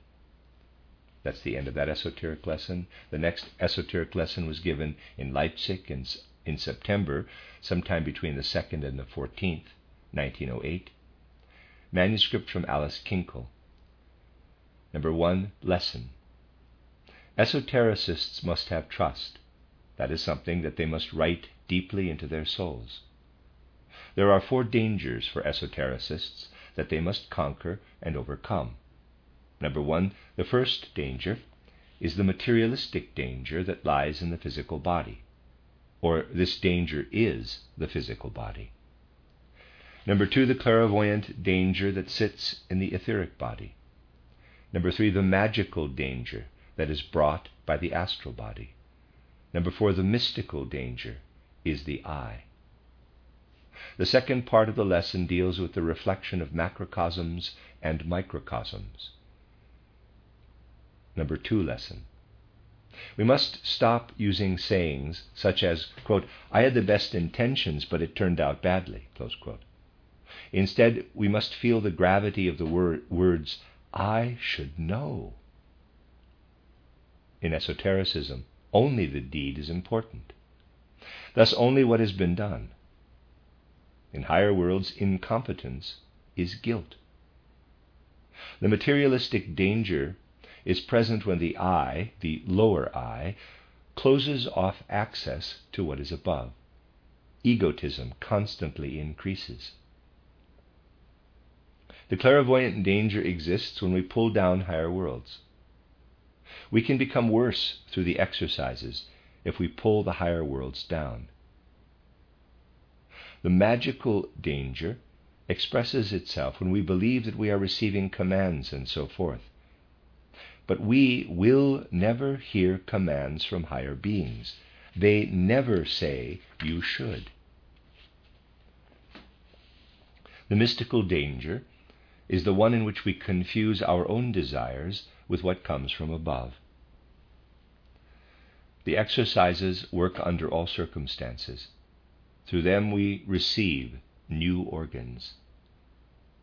That's the end of that esoteric lesson. The next esoteric lesson was given in Leipzig in, in September, sometime between the 2nd and the 14th, 1908. Manuscript from Alice Kinkel. Number one, lesson. Esotericists must have trust. That is something that they must write deeply into their souls. There are four dangers for esotericists that they must conquer and overcome. Number one, the first danger is the materialistic danger that lies in the physical body, or this danger is the physical body. Number two, the clairvoyant danger that sits in the etheric body. Number three, the magical danger that is brought by the astral body. Number four, the mystical danger is the I. The second part of the lesson deals with the reflection of macrocosms and microcosms. Number two lesson. We must stop using sayings such as, quote, I had the best intentions, but it turned out badly. Instead, we must feel the gravity of the wor- words, I should know. In esotericism, only the deed is important. Thus, only what has been done. In higher worlds, incompetence is guilt. The materialistic danger is present when the I, the lower I, closes off access to what is above. Egotism constantly increases. The clairvoyant danger exists when we pull down higher worlds. We can become worse through the exercises if we pull the higher worlds down. The magical danger expresses itself when we believe that we are receiving commands and so forth. But we will never hear commands from higher beings. They never say, You should. The mystical danger is the one in which we confuse our own desires with what comes from above. The exercises work under all circumstances. Through them we receive new organs.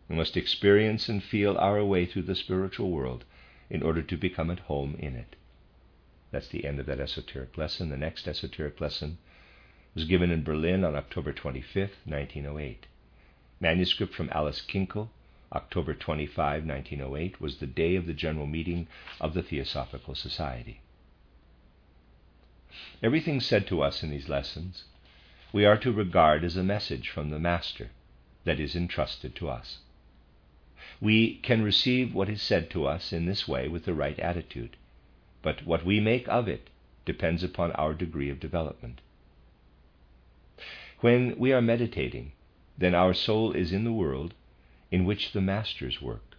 We must experience and feel our way through the spiritual world in order to become at home in it. That's the end of that esoteric lesson. The next esoteric lesson was given in Berlin on October 25, 1908. Manuscript from Alice Kinkel, October 25, 1908, was the day of the general meeting of the Theosophical Society. Everything said to us in these lessons we are to regard as a message from the Master that is entrusted to us. We can receive what is said to us in this way with the right attitude, but what we make of it depends upon our degree of development. When we are meditating, then our soul is in the world in which the masters work,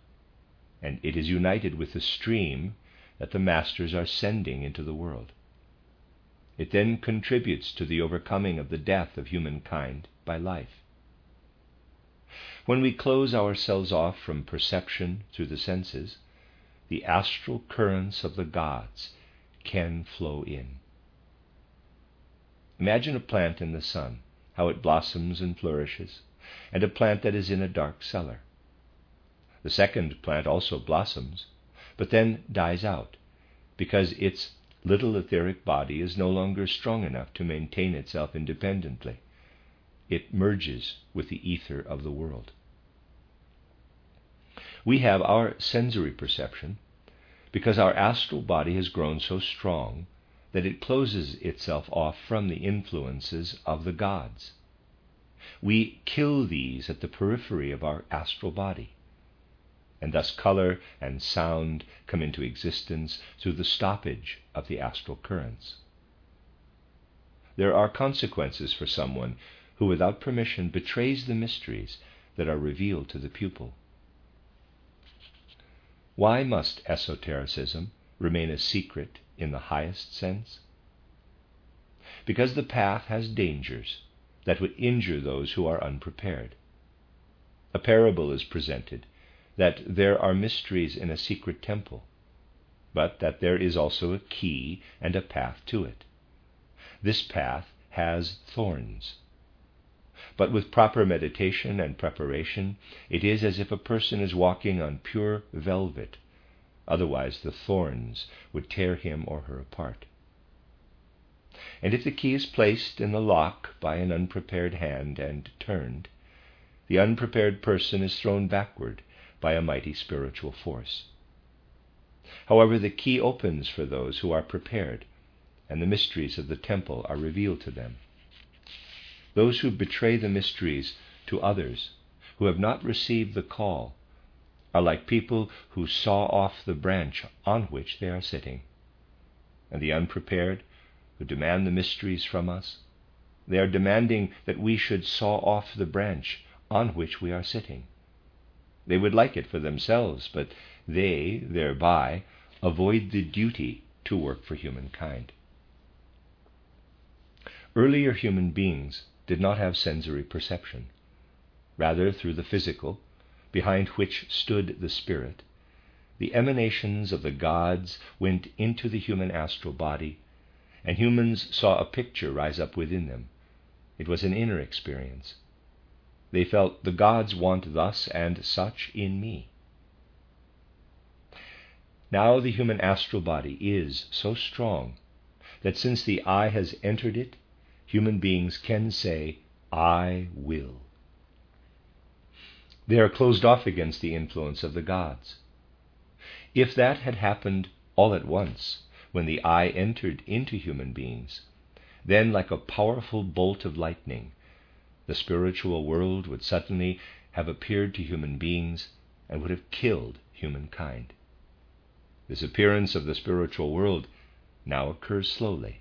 and it is united with the stream that the masters are sending into the world. It then contributes to the overcoming of the death of humankind by life. When we close ourselves off from perception through the senses, the astral currents of the gods can flow in. Imagine a plant in the sun, how it blossoms and flourishes, and a plant that is in a dark cellar. The second plant also blossoms, but then dies out, because its little etheric body is no longer strong enough to maintain itself independently. It merges with the ether of the world. We have our sensory perception because our astral body has grown so strong that it closes itself off from the influences of the gods. We kill these at the periphery of our astral body. And thus color and sound come into existence through the stoppage of the astral currents. There are consequences for someone who, without permission, betrays the mysteries that are revealed to the pupil. Why must esotericism remain a secret in the highest sense? Because the path has dangers that would injure those who are unprepared. A parable is presented that there are mysteries in a secret temple, but that there is also a key and a path to it. This path has thorns. But with proper meditation and preparation, it is as if a person is walking on pure velvet. Otherwise, the thorns would tear him or her apart. And if the key is placed in the lock by an unprepared hand and turned, the unprepared person is thrown backward by a mighty spiritual force. However, the key opens for those who are prepared, and the mysteries of the temple are revealed to them. Those who betray the mysteries to others, who have not received the call, are like people who saw off the branch on which they are sitting. And the unprepared, who demand the mysteries from us, they are demanding that we should saw off the branch on which we are sitting. They would like it for themselves, but they, thereby, avoid the duty to work for humankind. Earlier human beings did not have sensory perception. Rather, through the physical, behind which stood the spirit, the emanations of the gods went into the human astral body, and humans saw a picture rise up within them. It was an inner experience. They felt the gods want thus and such in me. Now the human astral body is so strong that since the I has entered it, human beings can say, I will. They are closed off against the influence of the gods. If that had happened all at once, when the I entered into human beings, then, like a powerful bolt of lightning, the spiritual world would suddenly have appeared to human beings and would have killed humankind. This appearance of the spiritual world now occurs slowly.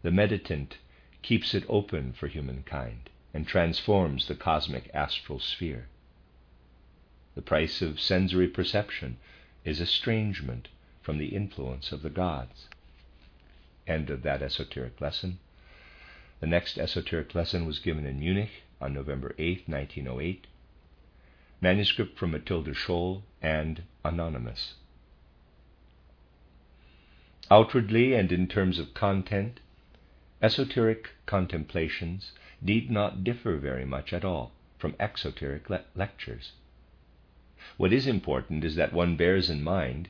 The meditant keeps it open for humankind and transforms the cosmic astral sphere. The price of sensory perception is estrangement from the influence of the gods. End of that esoteric lesson. The next esoteric lesson was given in Munich on November 8, 1908. Manuscript from Matilda Scholl and Anonymous. Outwardly and in terms of content, Esoteric contemplations need not differ very much at all from exoteric le- lectures. What is important is that one bears in mind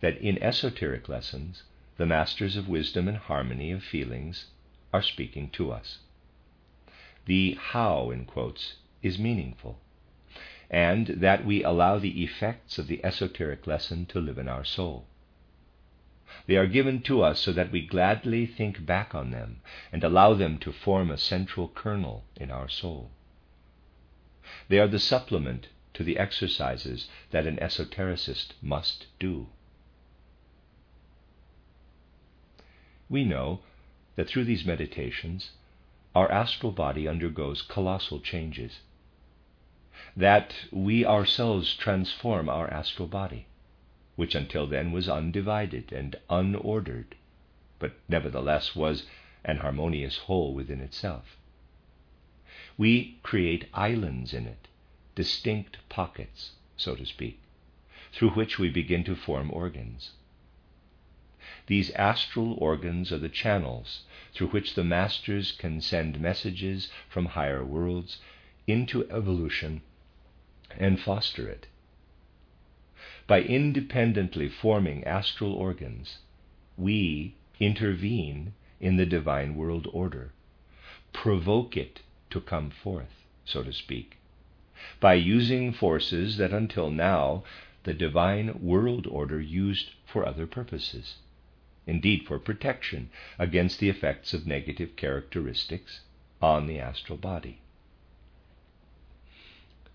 that in esoteric lessons, the masters of wisdom and harmony of feelings are speaking to us. The how, in quotes, is meaningful, and that we allow the effects of the esoteric lesson to live in our soul. They are given to us so that we gladly think back on them and allow them to form a central kernel in our soul. They are the supplement to the exercises that an esotericist must do. We know that through these meditations, our astral body undergoes colossal changes, that we ourselves transform our astral body which until then was undivided and unordered, but nevertheless was an harmonious whole within itself. We create islands in it, distinct pockets, so to speak, through which we begin to form organs. These astral organs are the channels through which the masters can send messages from higher worlds into evolution and foster it. By independently forming astral organs, we intervene in the divine world order, provoke it to come forth, so to speak, by using forces that until now the divine world order used for other purposes, indeed for protection against the effects of negative characteristics on the astral body.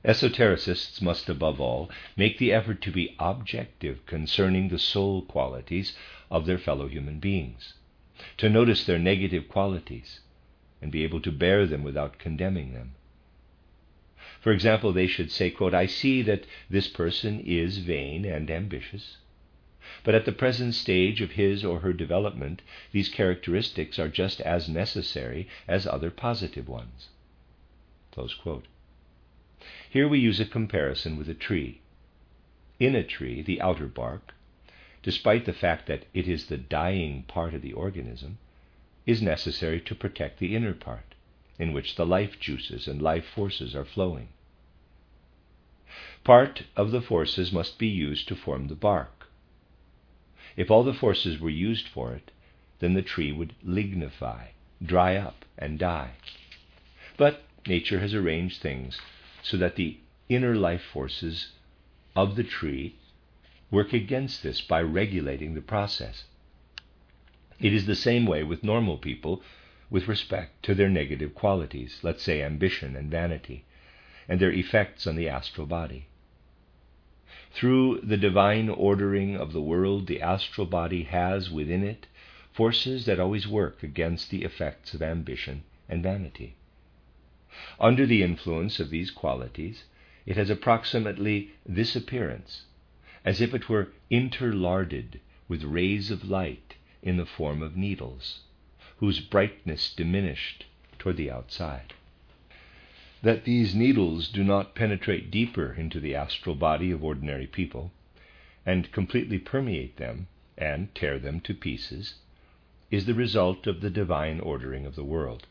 Esotericists must, above all, make the effort to be objective concerning the soul qualities of their fellow human beings, to notice their negative qualities, and be able to bear them without condemning them. For example, they should say, quote, I see that this person is vain and ambitious, but at the present stage of his or her development, these characteristics are just as necessary as other positive ones. Here we use a comparison with a tree. In a tree, the outer bark, despite the fact that it is the dying part of the organism, is necessary to protect the inner part, in which the life juices and life forces are flowing. Part of the forces must be used to form the bark. If all the forces were used for it, then the tree would lignify, dry up, and die. But nature has arranged things so that the inner life forces of the tree work against this by regulating the process. It is the same way with normal people with respect to their negative qualities, let's say ambition and vanity, and their effects on the astral body. Through the divine ordering of the world, the astral body has within it forces that always work against the effects of ambition and vanity. Under the influence of these qualities, it has approximately this appearance, as if it were interlarded with rays of light in the form of needles, whose brightness diminished toward the outside. That these needles do not penetrate deeper into the astral body of ordinary people and completely permeate them and tear them to pieces is the result of the divine ordering of the world,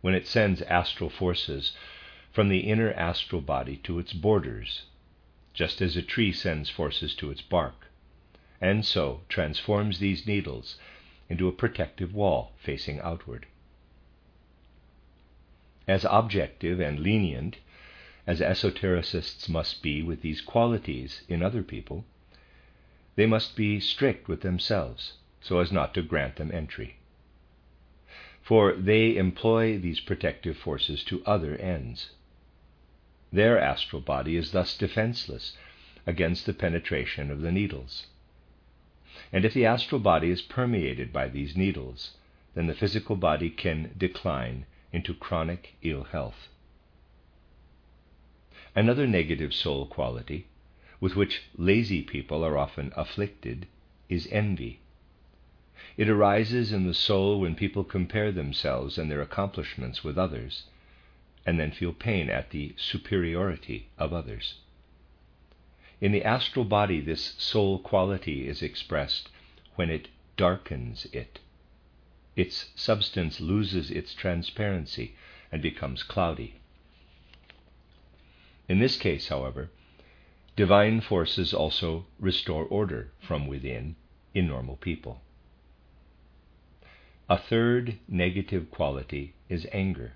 when it sends astral forces from the inner astral body to its borders, just as a tree sends forces to its bark, and so transforms these needles into a protective wall facing outward. As objective and lenient as esotericists must be with these qualities in other people, they must be strict with themselves so as not to grant them entry. For they employ these protective forces to other ends. Their astral body is thus defenseless against the penetration of the needles. And if the astral body is permeated by these needles, then the physical body can decline into chronic ill health. Another negative soul quality with which lazy people are often afflicted is envy. It arises in the soul when people compare themselves and their accomplishments with others and then feel pain at the superiority of others. In the astral body, this soul quality is expressed when it darkens it. Its substance loses its transparency and becomes cloudy. In this case, however, divine forces also restore order from within in normal people. A third negative quality is anger.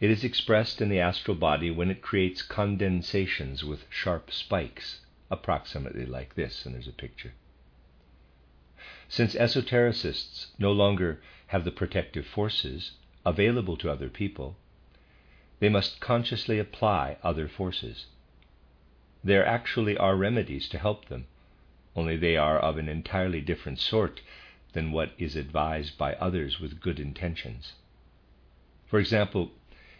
It is expressed in the astral body when it creates condensations with sharp spikes, approximately like this, and there's a picture. Since esotericists no longer have the protective forces available to other people, they must consciously apply other forces. There actually are remedies to help them, only they are of an entirely different sort than what is advised by others with good intentions. For example,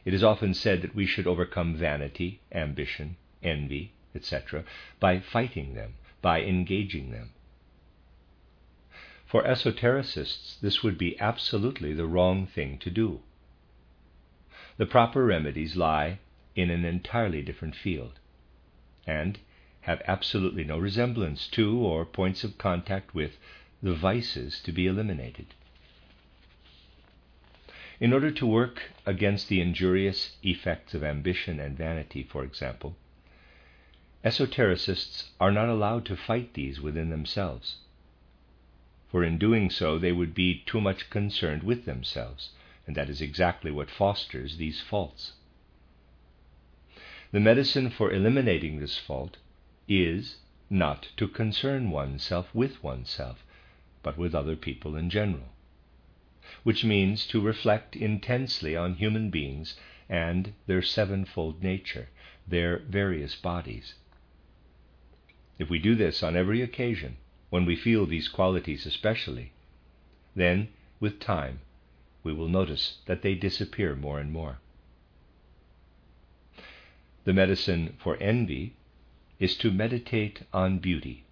it is often said that we should overcome vanity, ambition, envy, etc., by fighting them, by engaging them. For esotericists, this would be absolutely the wrong thing to do. The proper remedies lie in an entirely different field, and have absolutely no resemblance to or points of contact with the vices to be eliminated. In order to work against the injurious effects of ambition and vanity, for example, esotericists are not allowed to fight these within themselves. For in doing so, they would be too much concerned with themselves, and that is exactly what fosters these faults. The medicine for eliminating this fault is not to concern oneself with oneself, but with other people in general which means to reflect intensely on human beings and their sevenfold nature, their various bodies. If we do this on every occasion, when we feel these qualities especially, then, with time, we will notice that they disappear more and more. The medicine for envy is to meditate on beauty,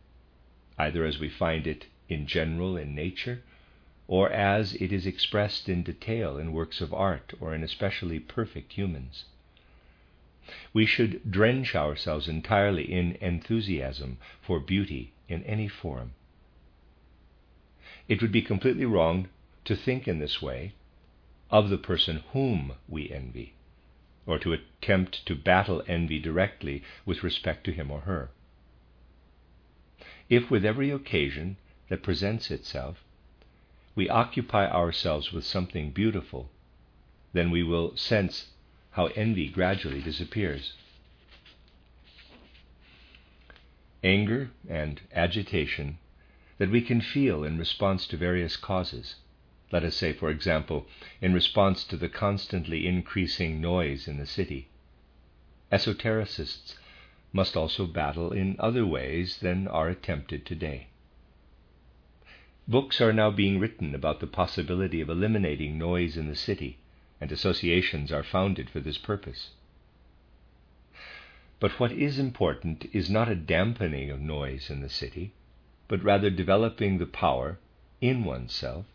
either as we find it in general in nature or as it is expressed in detail in works of art or in especially perfect humans. We should drench ourselves entirely in enthusiasm for beauty in any form, It would be completely wrong to think in this way of the person whom we envy, or to attempt to battle envy directly with respect to him or her. If with every occasion that presents itself we occupy ourselves with something beautiful, then we will sense how envy gradually disappears. Anger and agitation that we can feel in response to various causes. Let us say, for example, in response to the constantly increasing noise in the city. Esotericists must also battle in other ways than are attempted today. Books are now being written about the possibility of eliminating noise in the city, and associations are founded for this purpose. But what is important is not a dampening of noise in the city, but rather developing the power in oneself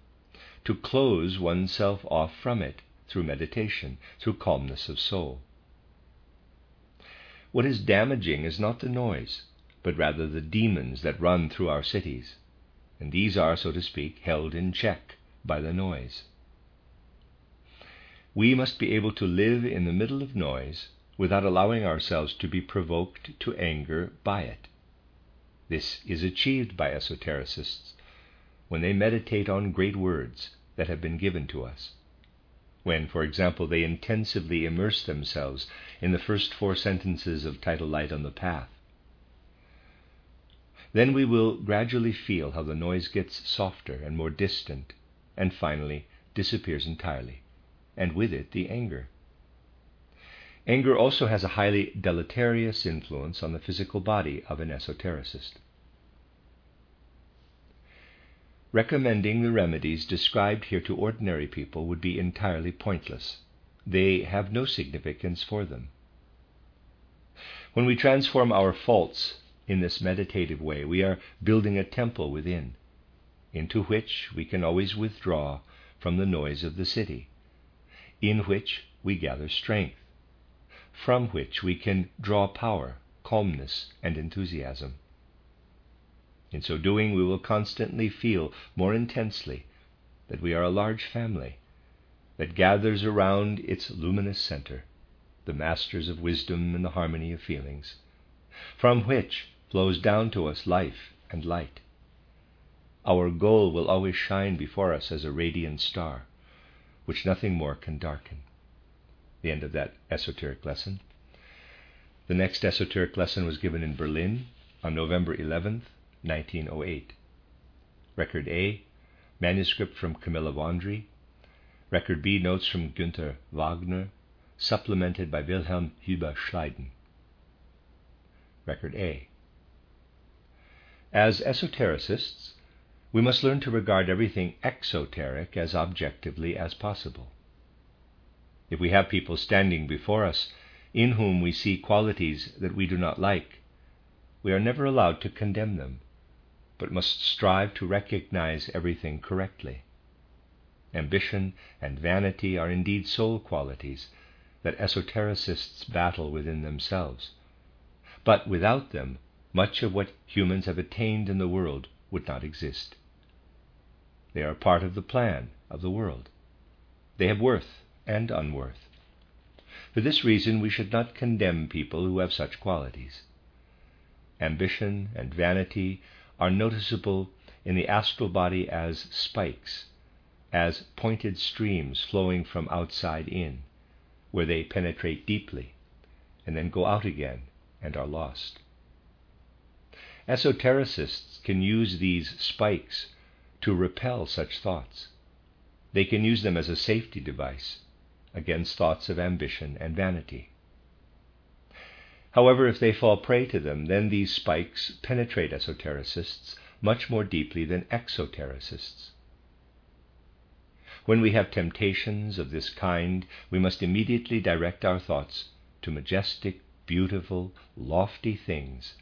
to close oneself off from it through meditation, through calmness of soul. What is damaging is not the noise, but rather the demons that run through our cities and these are, so to speak, held in check by the noise. We must be able to live in the middle of noise without allowing ourselves to be provoked to anger by it. This is achieved by esotericists when they meditate on great words that have been given to us. When, for example, they intensively immerse themselves in the first four sentences of Title Light on the Path, then we will gradually feel how the noise gets softer and more distant, and finally disappears entirely, and with it the anger. Anger also has a highly deleterious influence on the physical body of an esotericist. Recommending the remedies described here to ordinary people would be entirely pointless. They have no significance for them. When we transform our faults in this meditative way, we are building a temple within, into which we can always withdraw from the noise of the city, in which we gather strength, from which we can draw power, calmness, and enthusiasm. In so doing, we will constantly feel more intensely that we are a large family that gathers around its luminous center, the masters of wisdom and the harmony of feelings, from which flows down to us life and light. Our goal will always shine before us as a radiant star, which nothing more can darken. The end of that esoteric lesson. The next esoteric lesson was given in Berlin on November 11th, 1908. Record A, manuscript from Camilla Wandrey. Record B, notes from Günther Wagner, supplemented by Wilhelm Hübbe-Schleiden. Record A. As esotericists, we must learn to regard everything exoteric as objectively as possible. If we have people standing before us in whom we see qualities that we do not like, we are never allowed to condemn them, but must strive to recognize everything correctly. Ambition and vanity are indeed soul qualities that esotericists battle within themselves, but without them much of what humans have attained in the world would not exist. They are part of the plan of the world. They have worth and unworth. For this reason, we should not condemn people who have such qualities. Ambition and vanity are noticeable in the astral body as spikes, as pointed streams flowing from outside in, where they penetrate deeply and then go out again and are lost. Esotericists can use these spikes to repel such thoughts. They can use them as a safety device against thoughts of ambition and vanity. However, if they fall prey to them, then these spikes penetrate esotericists much more deeply than exotericists. When we have temptations of this kind, we must immediately direct our thoughts to majestic, beautiful, lofty things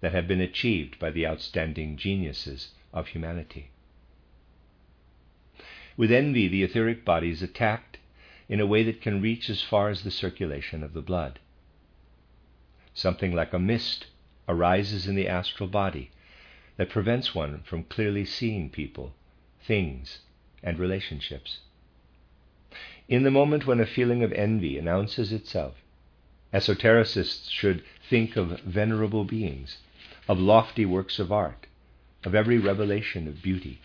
that have been achieved by the outstanding geniuses of humanity. With envy, the etheric body is attacked in a way that can reach as far as the circulation of the blood. Something like a mist arises in the astral body that prevents one from clearly seeing people things, and relationships. In the moment when a feeling of envy announces itself, esotericists should think of venerable beings, of lofty works of art, of every revelation of beauty.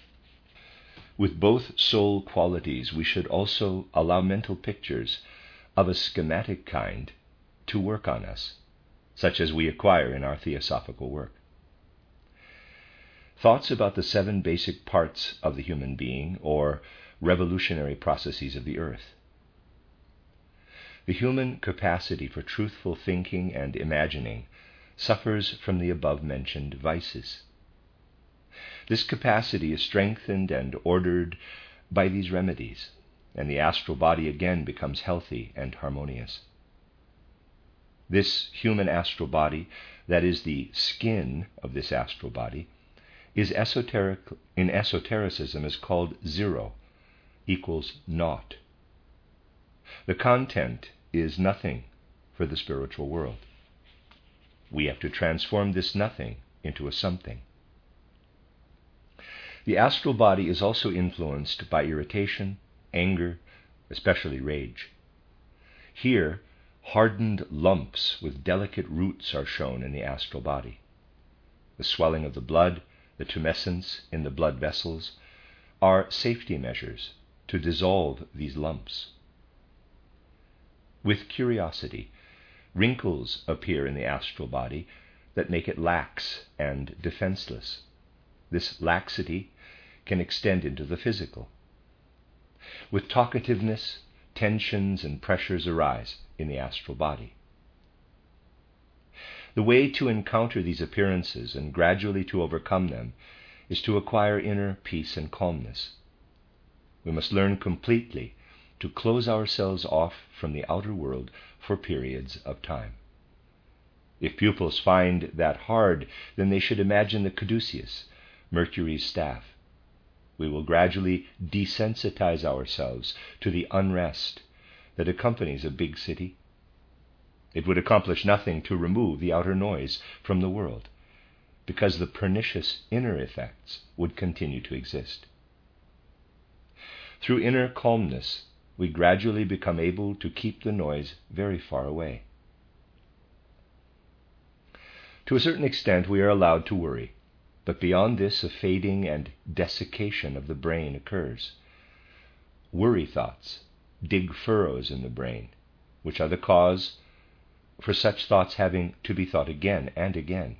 With both soul qualities, we should also allow mental pictures of a schematic kind to work on us, such as we acquire in our theosophical work. Thoughts about the seven basic parts of the human being, or revolutionary processes of the earth. The human capacity for truthful thinking and imagining suffers from the above mentioned vices. This capacity is strengthened and ordered by these remedies, and the astral body again becomes healthy and harmonious. This human astral body, that is the skin of this astral body, is esoteric in esotericism is called zero, equals naught. The content is nothing for the spiritual world. We have to transform this nothing into a something. The astral body is also influenced by irritation, anger, especially rage. Here, hardened lumps with delicate roots are shown in the astral body. The swelling of the blood, the tumescence in the blood vessels, are safety measures to dissolve these lumps. With curiosity, wrinkles appear in the astral body that make it lax and defenseless. This laxity can extend into the physical. With talkativeness, tensions and pressures arise in the astral body. The way to encounter these appearances and gradually to overcome them is to acquire inner peace and calmness. We must learn completely to close ourselves off from the outer world for periods of time. If pupils find that hard, then they should imagine the caduceus, Mercury's staff. We will gradually desensitize ourselves to the unrest that accompanies a big city. It would accomplish nothing to remove the outer noise from the world, because the pernicious inner effects would continue to exist. Through inner calmness, we gradually become able to keep the noise very far away. To a certain extent, we are allowed to worry, but beyond this, a fading and desiccation of the brain occurs. Worry thoughts dig furrows in the brain, which are the cause for such thoughts having to be thought again and again.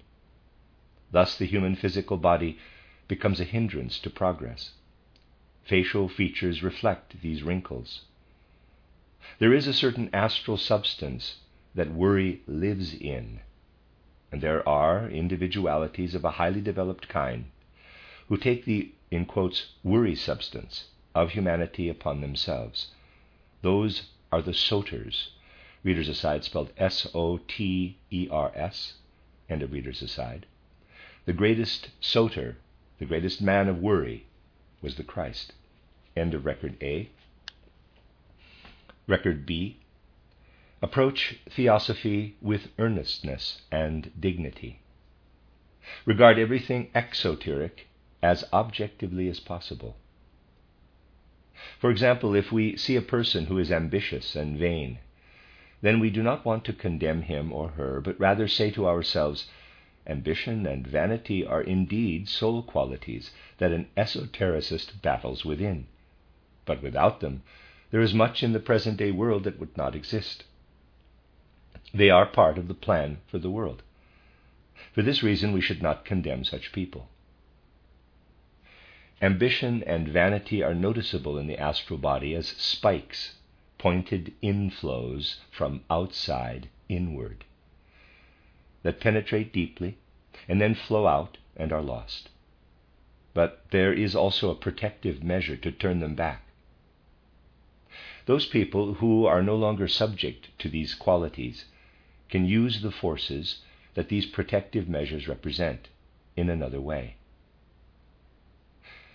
Thus, the human physical body becomes a hindrance to progress. Facial features reflect these wrinkles. There is a certain astral substance that worry lives in and there are individualities of a highly developed kind who take the, in quotes, worry substance of humanity upon themselves. Those are the soters. Readers aside spelled S O T E R S, and a readers aside. The greatest soter, the greatest man of worry, was the Christ. End of record A. Record B. Approach theosophy with earnestness and dignity. Regard everything exoteric as objectively as possible. For example, if we see a person who is ambitious and vain, then we do not want to condemn him or her, but rather say to ourselves, Ambition and vanity are indeed soul qualities that an esotericist battles within. But without them, there is much in the present day world that would not exist. They are part of the plan for the world. For this reason, we should not condemn such people. Ambition and vanity are noticeable in the astral body as spikes, pointed inflows from outside inward, that penetrate deeply and then flow out and are lost. But there is also a protective measure to turn them back. Those people who are no longer subject to these qualities can use the forces that these protective measures represent in another way.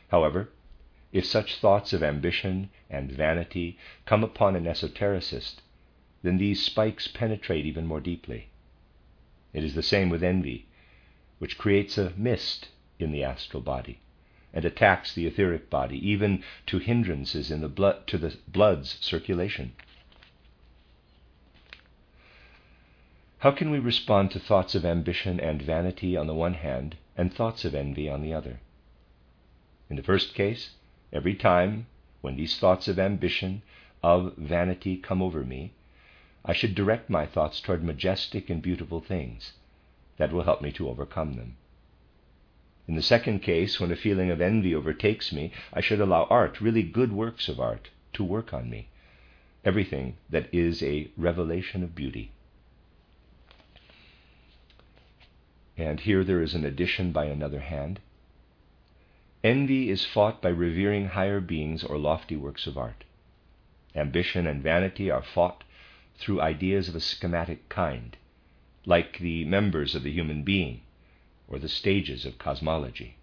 However, if such thoughts of ambition and vanity come upon an esotericist, then these spikes penetrate even more deeply. It is the same with envy, which creates a mist in the astral body, and attacks the etheric body, even to hindrances in the blood to the blood's circulation. How can we respond to thoughts of ambition and vanity on the one hand, and thoughts of envy on the other? In the first case, every time when these thoughts of ambition, of vanity come over me, I should direct my thoughts toward majestic and beautiful things that will help me to overcome them. In the second case, when a feeling of envy overtakes me, I should allow art, really good works of art, to work on me. Everything that is a revelation of beauty. And here there is an addition by another hand. Envy is fought by revering higher beings or lofty works of art. Ambition and vanity are fought through ideas of a schematic kind, like the members of the human being or the stages of cosmology.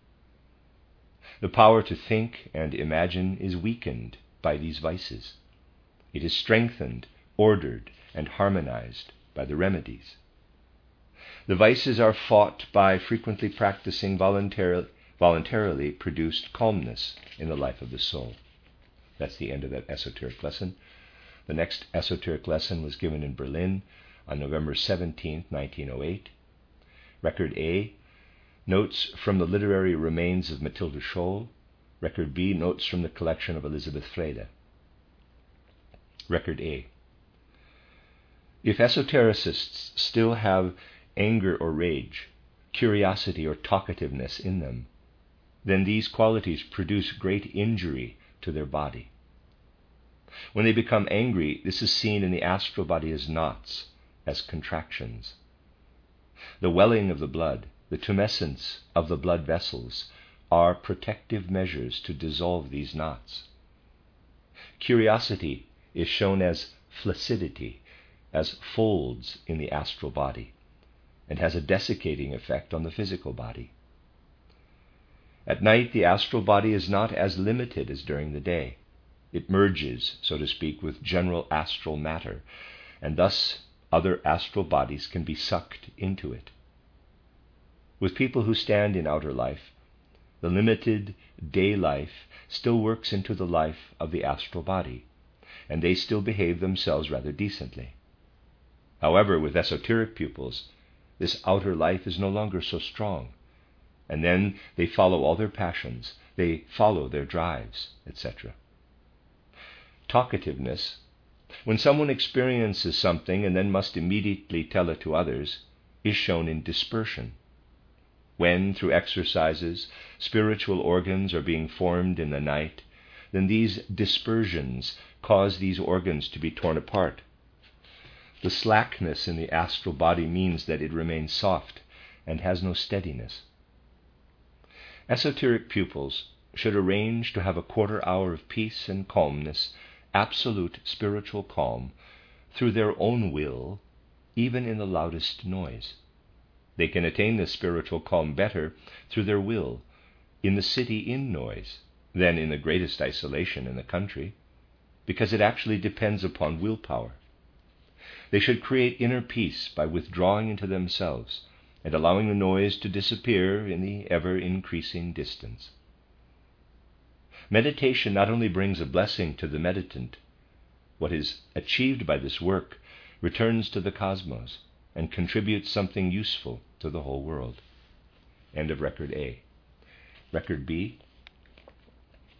The power to think and imagine is weakened by these vices. It is strengthened, ordered, and harmonized by the remedies. The vices are fought by frequently practicing voluntarily, voluntarily produced calmness in the life of the soul. That's the end of that esoteric lesson. The next esoteric lesson was given in Berlin on November 17, 1908. Record A Notes from the literary remains of Matilda Scholl. Record B Notes from the collection of Elizabeth Vreede. Record A If esotericists still have anger or rage, curiosity or talkativeness in them, then these qualities produce great injury to their body. When they become angry, this is seen in the astral body as knots, as contractions. The welling of the blood, the tumescence of the blood vessels, are protective measures to dissolve these knots. Curiosity is shown as flaccidity, as folds in the astral body and has a desiccating effect on the physical body. At night, the astral body is not as limited as during the day. It merges, so to speak, with general astral matter, and thus other astral bodies can be sucked into it. With people who stand in outer life, the limited day life still works into the life of the astral body, and they still behave themselves rather decently. However, with esoteric pupils, this outer life is no longer so strong. And then they follow all their passions, they follow their drives, etc. Talkativeness. When someone experiences something and then must immediately tell it to others, is shown in dispersion. When, through exercises, spiritual organs are being formed in the night, then these dispersions cause these organs to be torn apart the slackness in the astral body means that it remains soft and has no steadiness. Esoteric pupils should arrange to have a quarter hour of peace and calmness, absolute spiritual calm, through their own will, even in the loudest noise. They can attain this spiritual calm better through their will in the city in noise than in the greatest isolation in the country, because it actually depends upon willpower. They should create inner peace by withdrawing into themselves and allowing the noise to disappear in the ever increasing distance. Meditation not only brings a blessing to the meditant, what is achieved by this work returns to the cosmos and contributes something useful to the whole world. End of record A. Record B.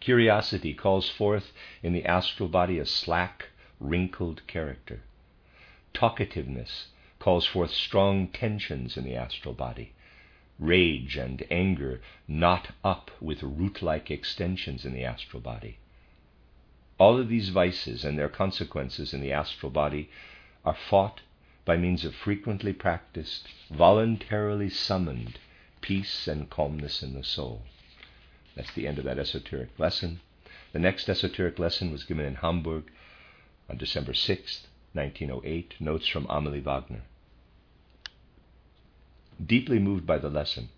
Curiosity calls forth in the astral body a slack, wrinkled character. Talkativeness calls forth strong tensions in the astral body. Rage and anger knot up with root like extensions in the astral body. All of these vices and their consequences in the astral body are fought by means of frequently practiced, voluntarily summoned peace and calmness in the soul. That's the end of that esoteric lesson. The next esoteric lesson was given in Hamburg on December 6th, 1908, Notes from Amelie Wagner. Deeply moved by the lesson,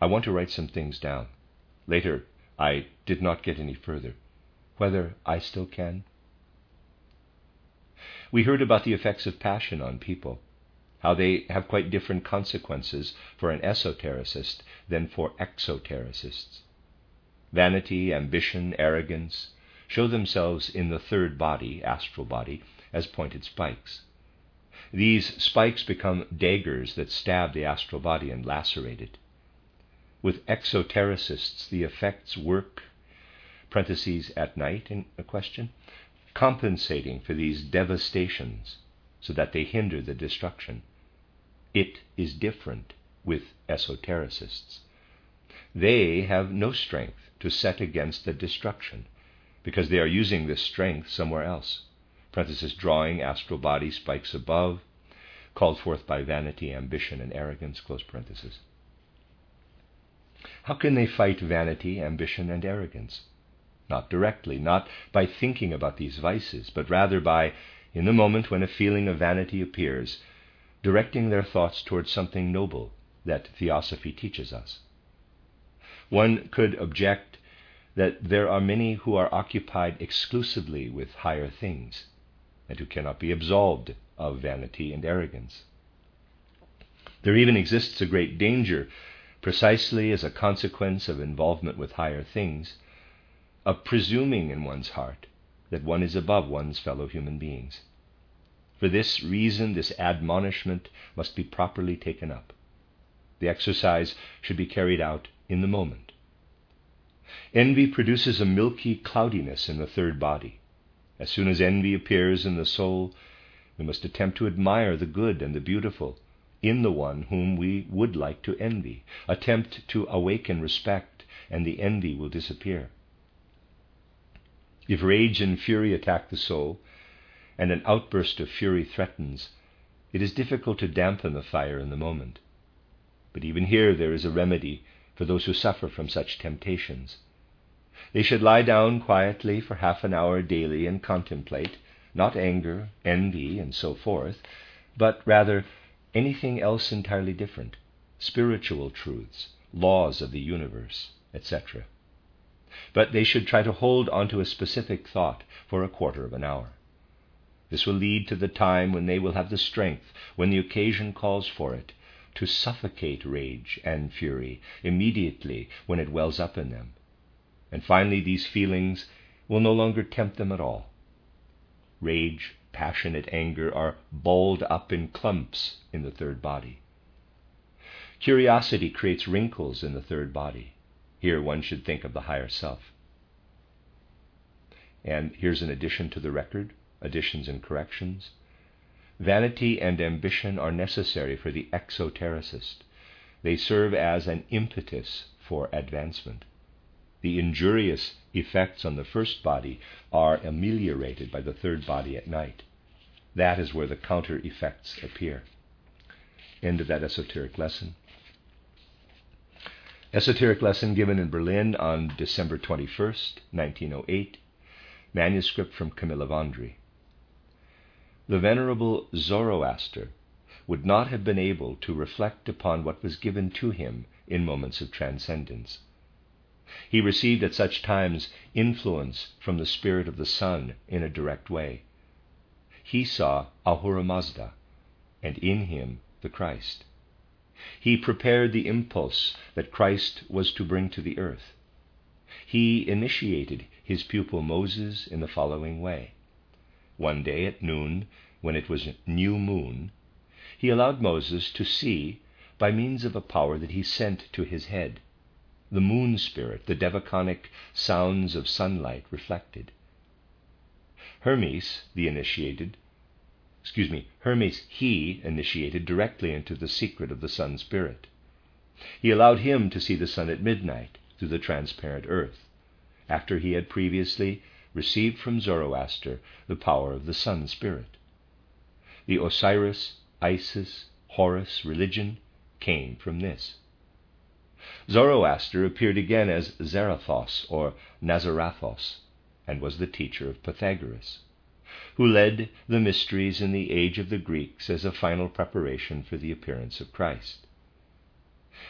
I want to write some things down. Later, I did not get any further. Whether I still can? We heard about the effects of passion on people, how they have quite different consequences for an esotericist than for exotericists. vanity, ambition, arrogance, show themselves in the third body, astral body, as pointed spikes. These spikes become daggers that stab the astral body and lacerate it. With exotericists, the effects work, parentheses, at night, in a question, compensating for these devastations so that they hinder the destruction. It is different with esotericists. They have no strength to set against the destruction because they are using this strength somewhere else. Parenthesis, drawing astral body spikes above, called forth by vanity, ambition, and arrogance, close parenthesis. How can they fight vanity, ambition, and arrogance? Not directly, not by thinking about these vices, but rather by, in the moment when a feeling of vanity appears, directing their thoughts towards something noble that theosophy teaches us. One could object that there are many who are occupied exclusively with higher things and who cannot be absolved of vanity and arrogance. There even exists a great danger, precisely as a consequence of involvement with higher things, of presuming in one's heart that one is above one's fellow human beings. For this reason, this admonishment must be properly taken up. The exercise should be carried out in the moment. Envy produces a milky cloudiness in the third body. As soon as envy appears in the soul, we must attempt to admire the good and the beautiful in the one whom we would like to envy. Attempt to awaken respect, and the envy will disappear. If rage and fury attack the soul, and an outburst of fury threatens, it is difficult to dampen the fire in the moment. But even here there is a remedy for those who suffer from such temptations. They should lie down quietly for half an hour daily and contemplate, not anger, envy, and so forth, but rather anything else entirely different spiritual truths, laws of the universe, etc. But they should try to hold onto a specific thought for a quarter of an hour. This will lead to the time when they will have the strength, when the occasion calls for it, to suffocate rage and fury immediately when it wells up in them and finally, these feelings will no longer tempt them at all. Rage, passionate anger are balled up in clumps in the third body. Curiosity creates wrinkles in the third body. Here one should think of the higher self. And here's an addition to the record additions and corrections. Vanity and ambition are necessary for the exotericist. They serve as an impetus for advancement the injurious effects on the first body are ameliorated by the third body at night. That is where the counter effects appear. End of that esoteric lesson. Esoteric lesson given in Berlin on December 21st, 1908. Manuscript from Camilla Wandrey. The Venerable Zoroaster would not have been able to reflect upon what was given to him in moments of transcendence. He received at such times influence from the spirit of the sun in a direct way. He saw Ahura Mazda, and in him the Christ. He prepared the impulse that Christ was to bring to the earth. He initiated his pupil Moses in the following way. One day at noon, when it was new moon, he allowed Moses to see by means of a power that he sent to his head the moon spirit, the devachanic sounds of sunlight reflected. Hermes, the initiated, excuse me, Hermes, he initiated directly into the secret of the sun spirit. He allowed him to see the sun at midnight through the transparent earth, after he had previously received from Zoroaster the power of the sun spirit. The Osiris, Isis, Horus religion came from this. Zoroaster appeared again as Zarathos or Nazarathos, and was the teacher of Pythagoras, who led the mysteries in the age of the Greeks as a final preparation for the appearance of Christ.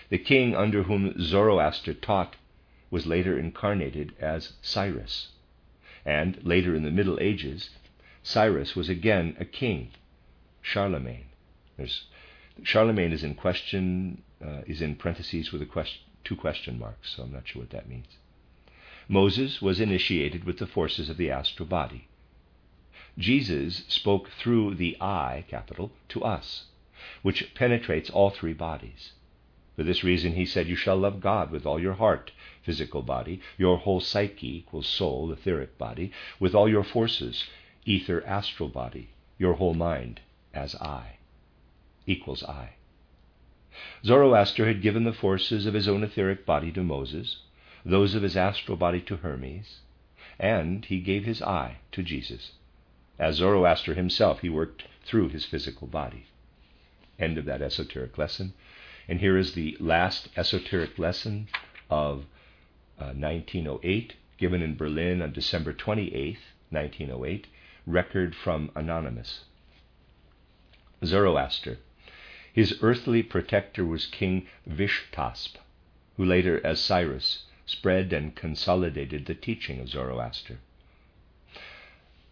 The king under whom Zoroaster taught was later incarnated as Cyrus, and later in the Middle Ages, Cyrus was again a king, Charlemagne. There's, Charlemagne is in question uh, is in parentheses with question, two question marks, so I'm not sure what that means. Moses was initiated with the forces of the astral body. Jesus spoke through the I, capital, to us, which penetrates all three bodies. For this reason, he said, You shall love God with all your heart, physical body, your whole psyche equals soul, etheric body, with all your forces, ether, astral body, your whole mind, as I, equals I. Zoroaster had given the forces of his own etheric body to Moses, those of his astral body to Hermes, and he gave his I to Jesus. As Zoroaster himself, he worked through his physical body. End of that esoteric lesson. And here is the last esoteric lesson of uh, 1908, given in Berlin on December 28, 1908, record from Anonymous. Zoroaster. His earthly protector was King Vishtasp, who later, as Cyrus, spread and consolidated the teaching of Zoroaster.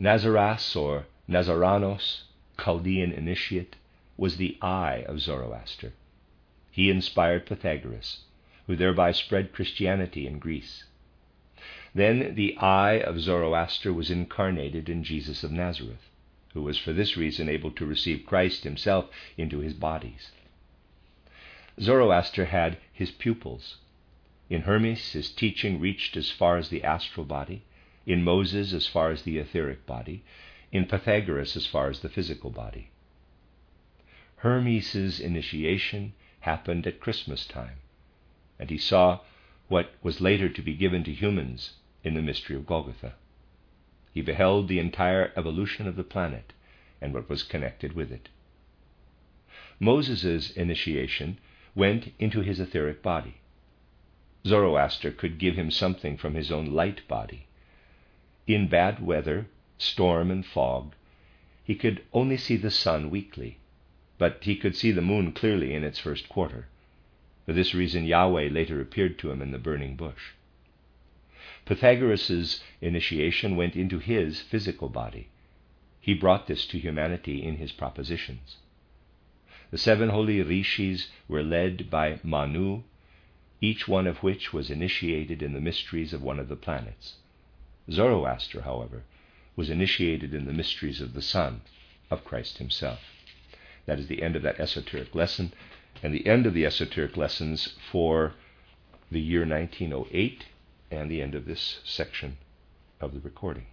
Nazaras or Nazaranos, Chaldean initiate, was the I of Zoroaster. He inspired Pythagoras, who thereby spread Christianity in Greece. Then the I of Zoroaster was incarnated in Jesus of Nazareth, who was for this reason able to receive Christ himself into his bodies. Zoroaster had his pupils. In Hermes, his teaching reached as far as the astral body, in Moses, as far as the etheric body, in Pythagoras, as far as the physical body. Hermes's initiation happened at Christmas time, and he saw what was later to be given to humans in the mystery of Golgotha. He beheld the entire evolution of the planet and what was connected with it. Moses' initiation went into his etheric body. Zoroaster could give him something from his own light body. In bad weather, storm and fog, he could only see the sun weakly but he could see the moon clearly in its first quarter. For this reason, Yahweh later appeared to him in the burning bush. Pythagoras' initiation went into his physical body. He brought this to humanity in his propositions. The seven holy rishis were led by Manu, each one of which was initiated in the mysteries of one of the planets. Zoroaster, however, was initiated in the mysteries of the sun, of Christ himself. That is the end of that esoteric lesson, and the end of the esoteric lessons for the year 1908, and the end of this section of the recording.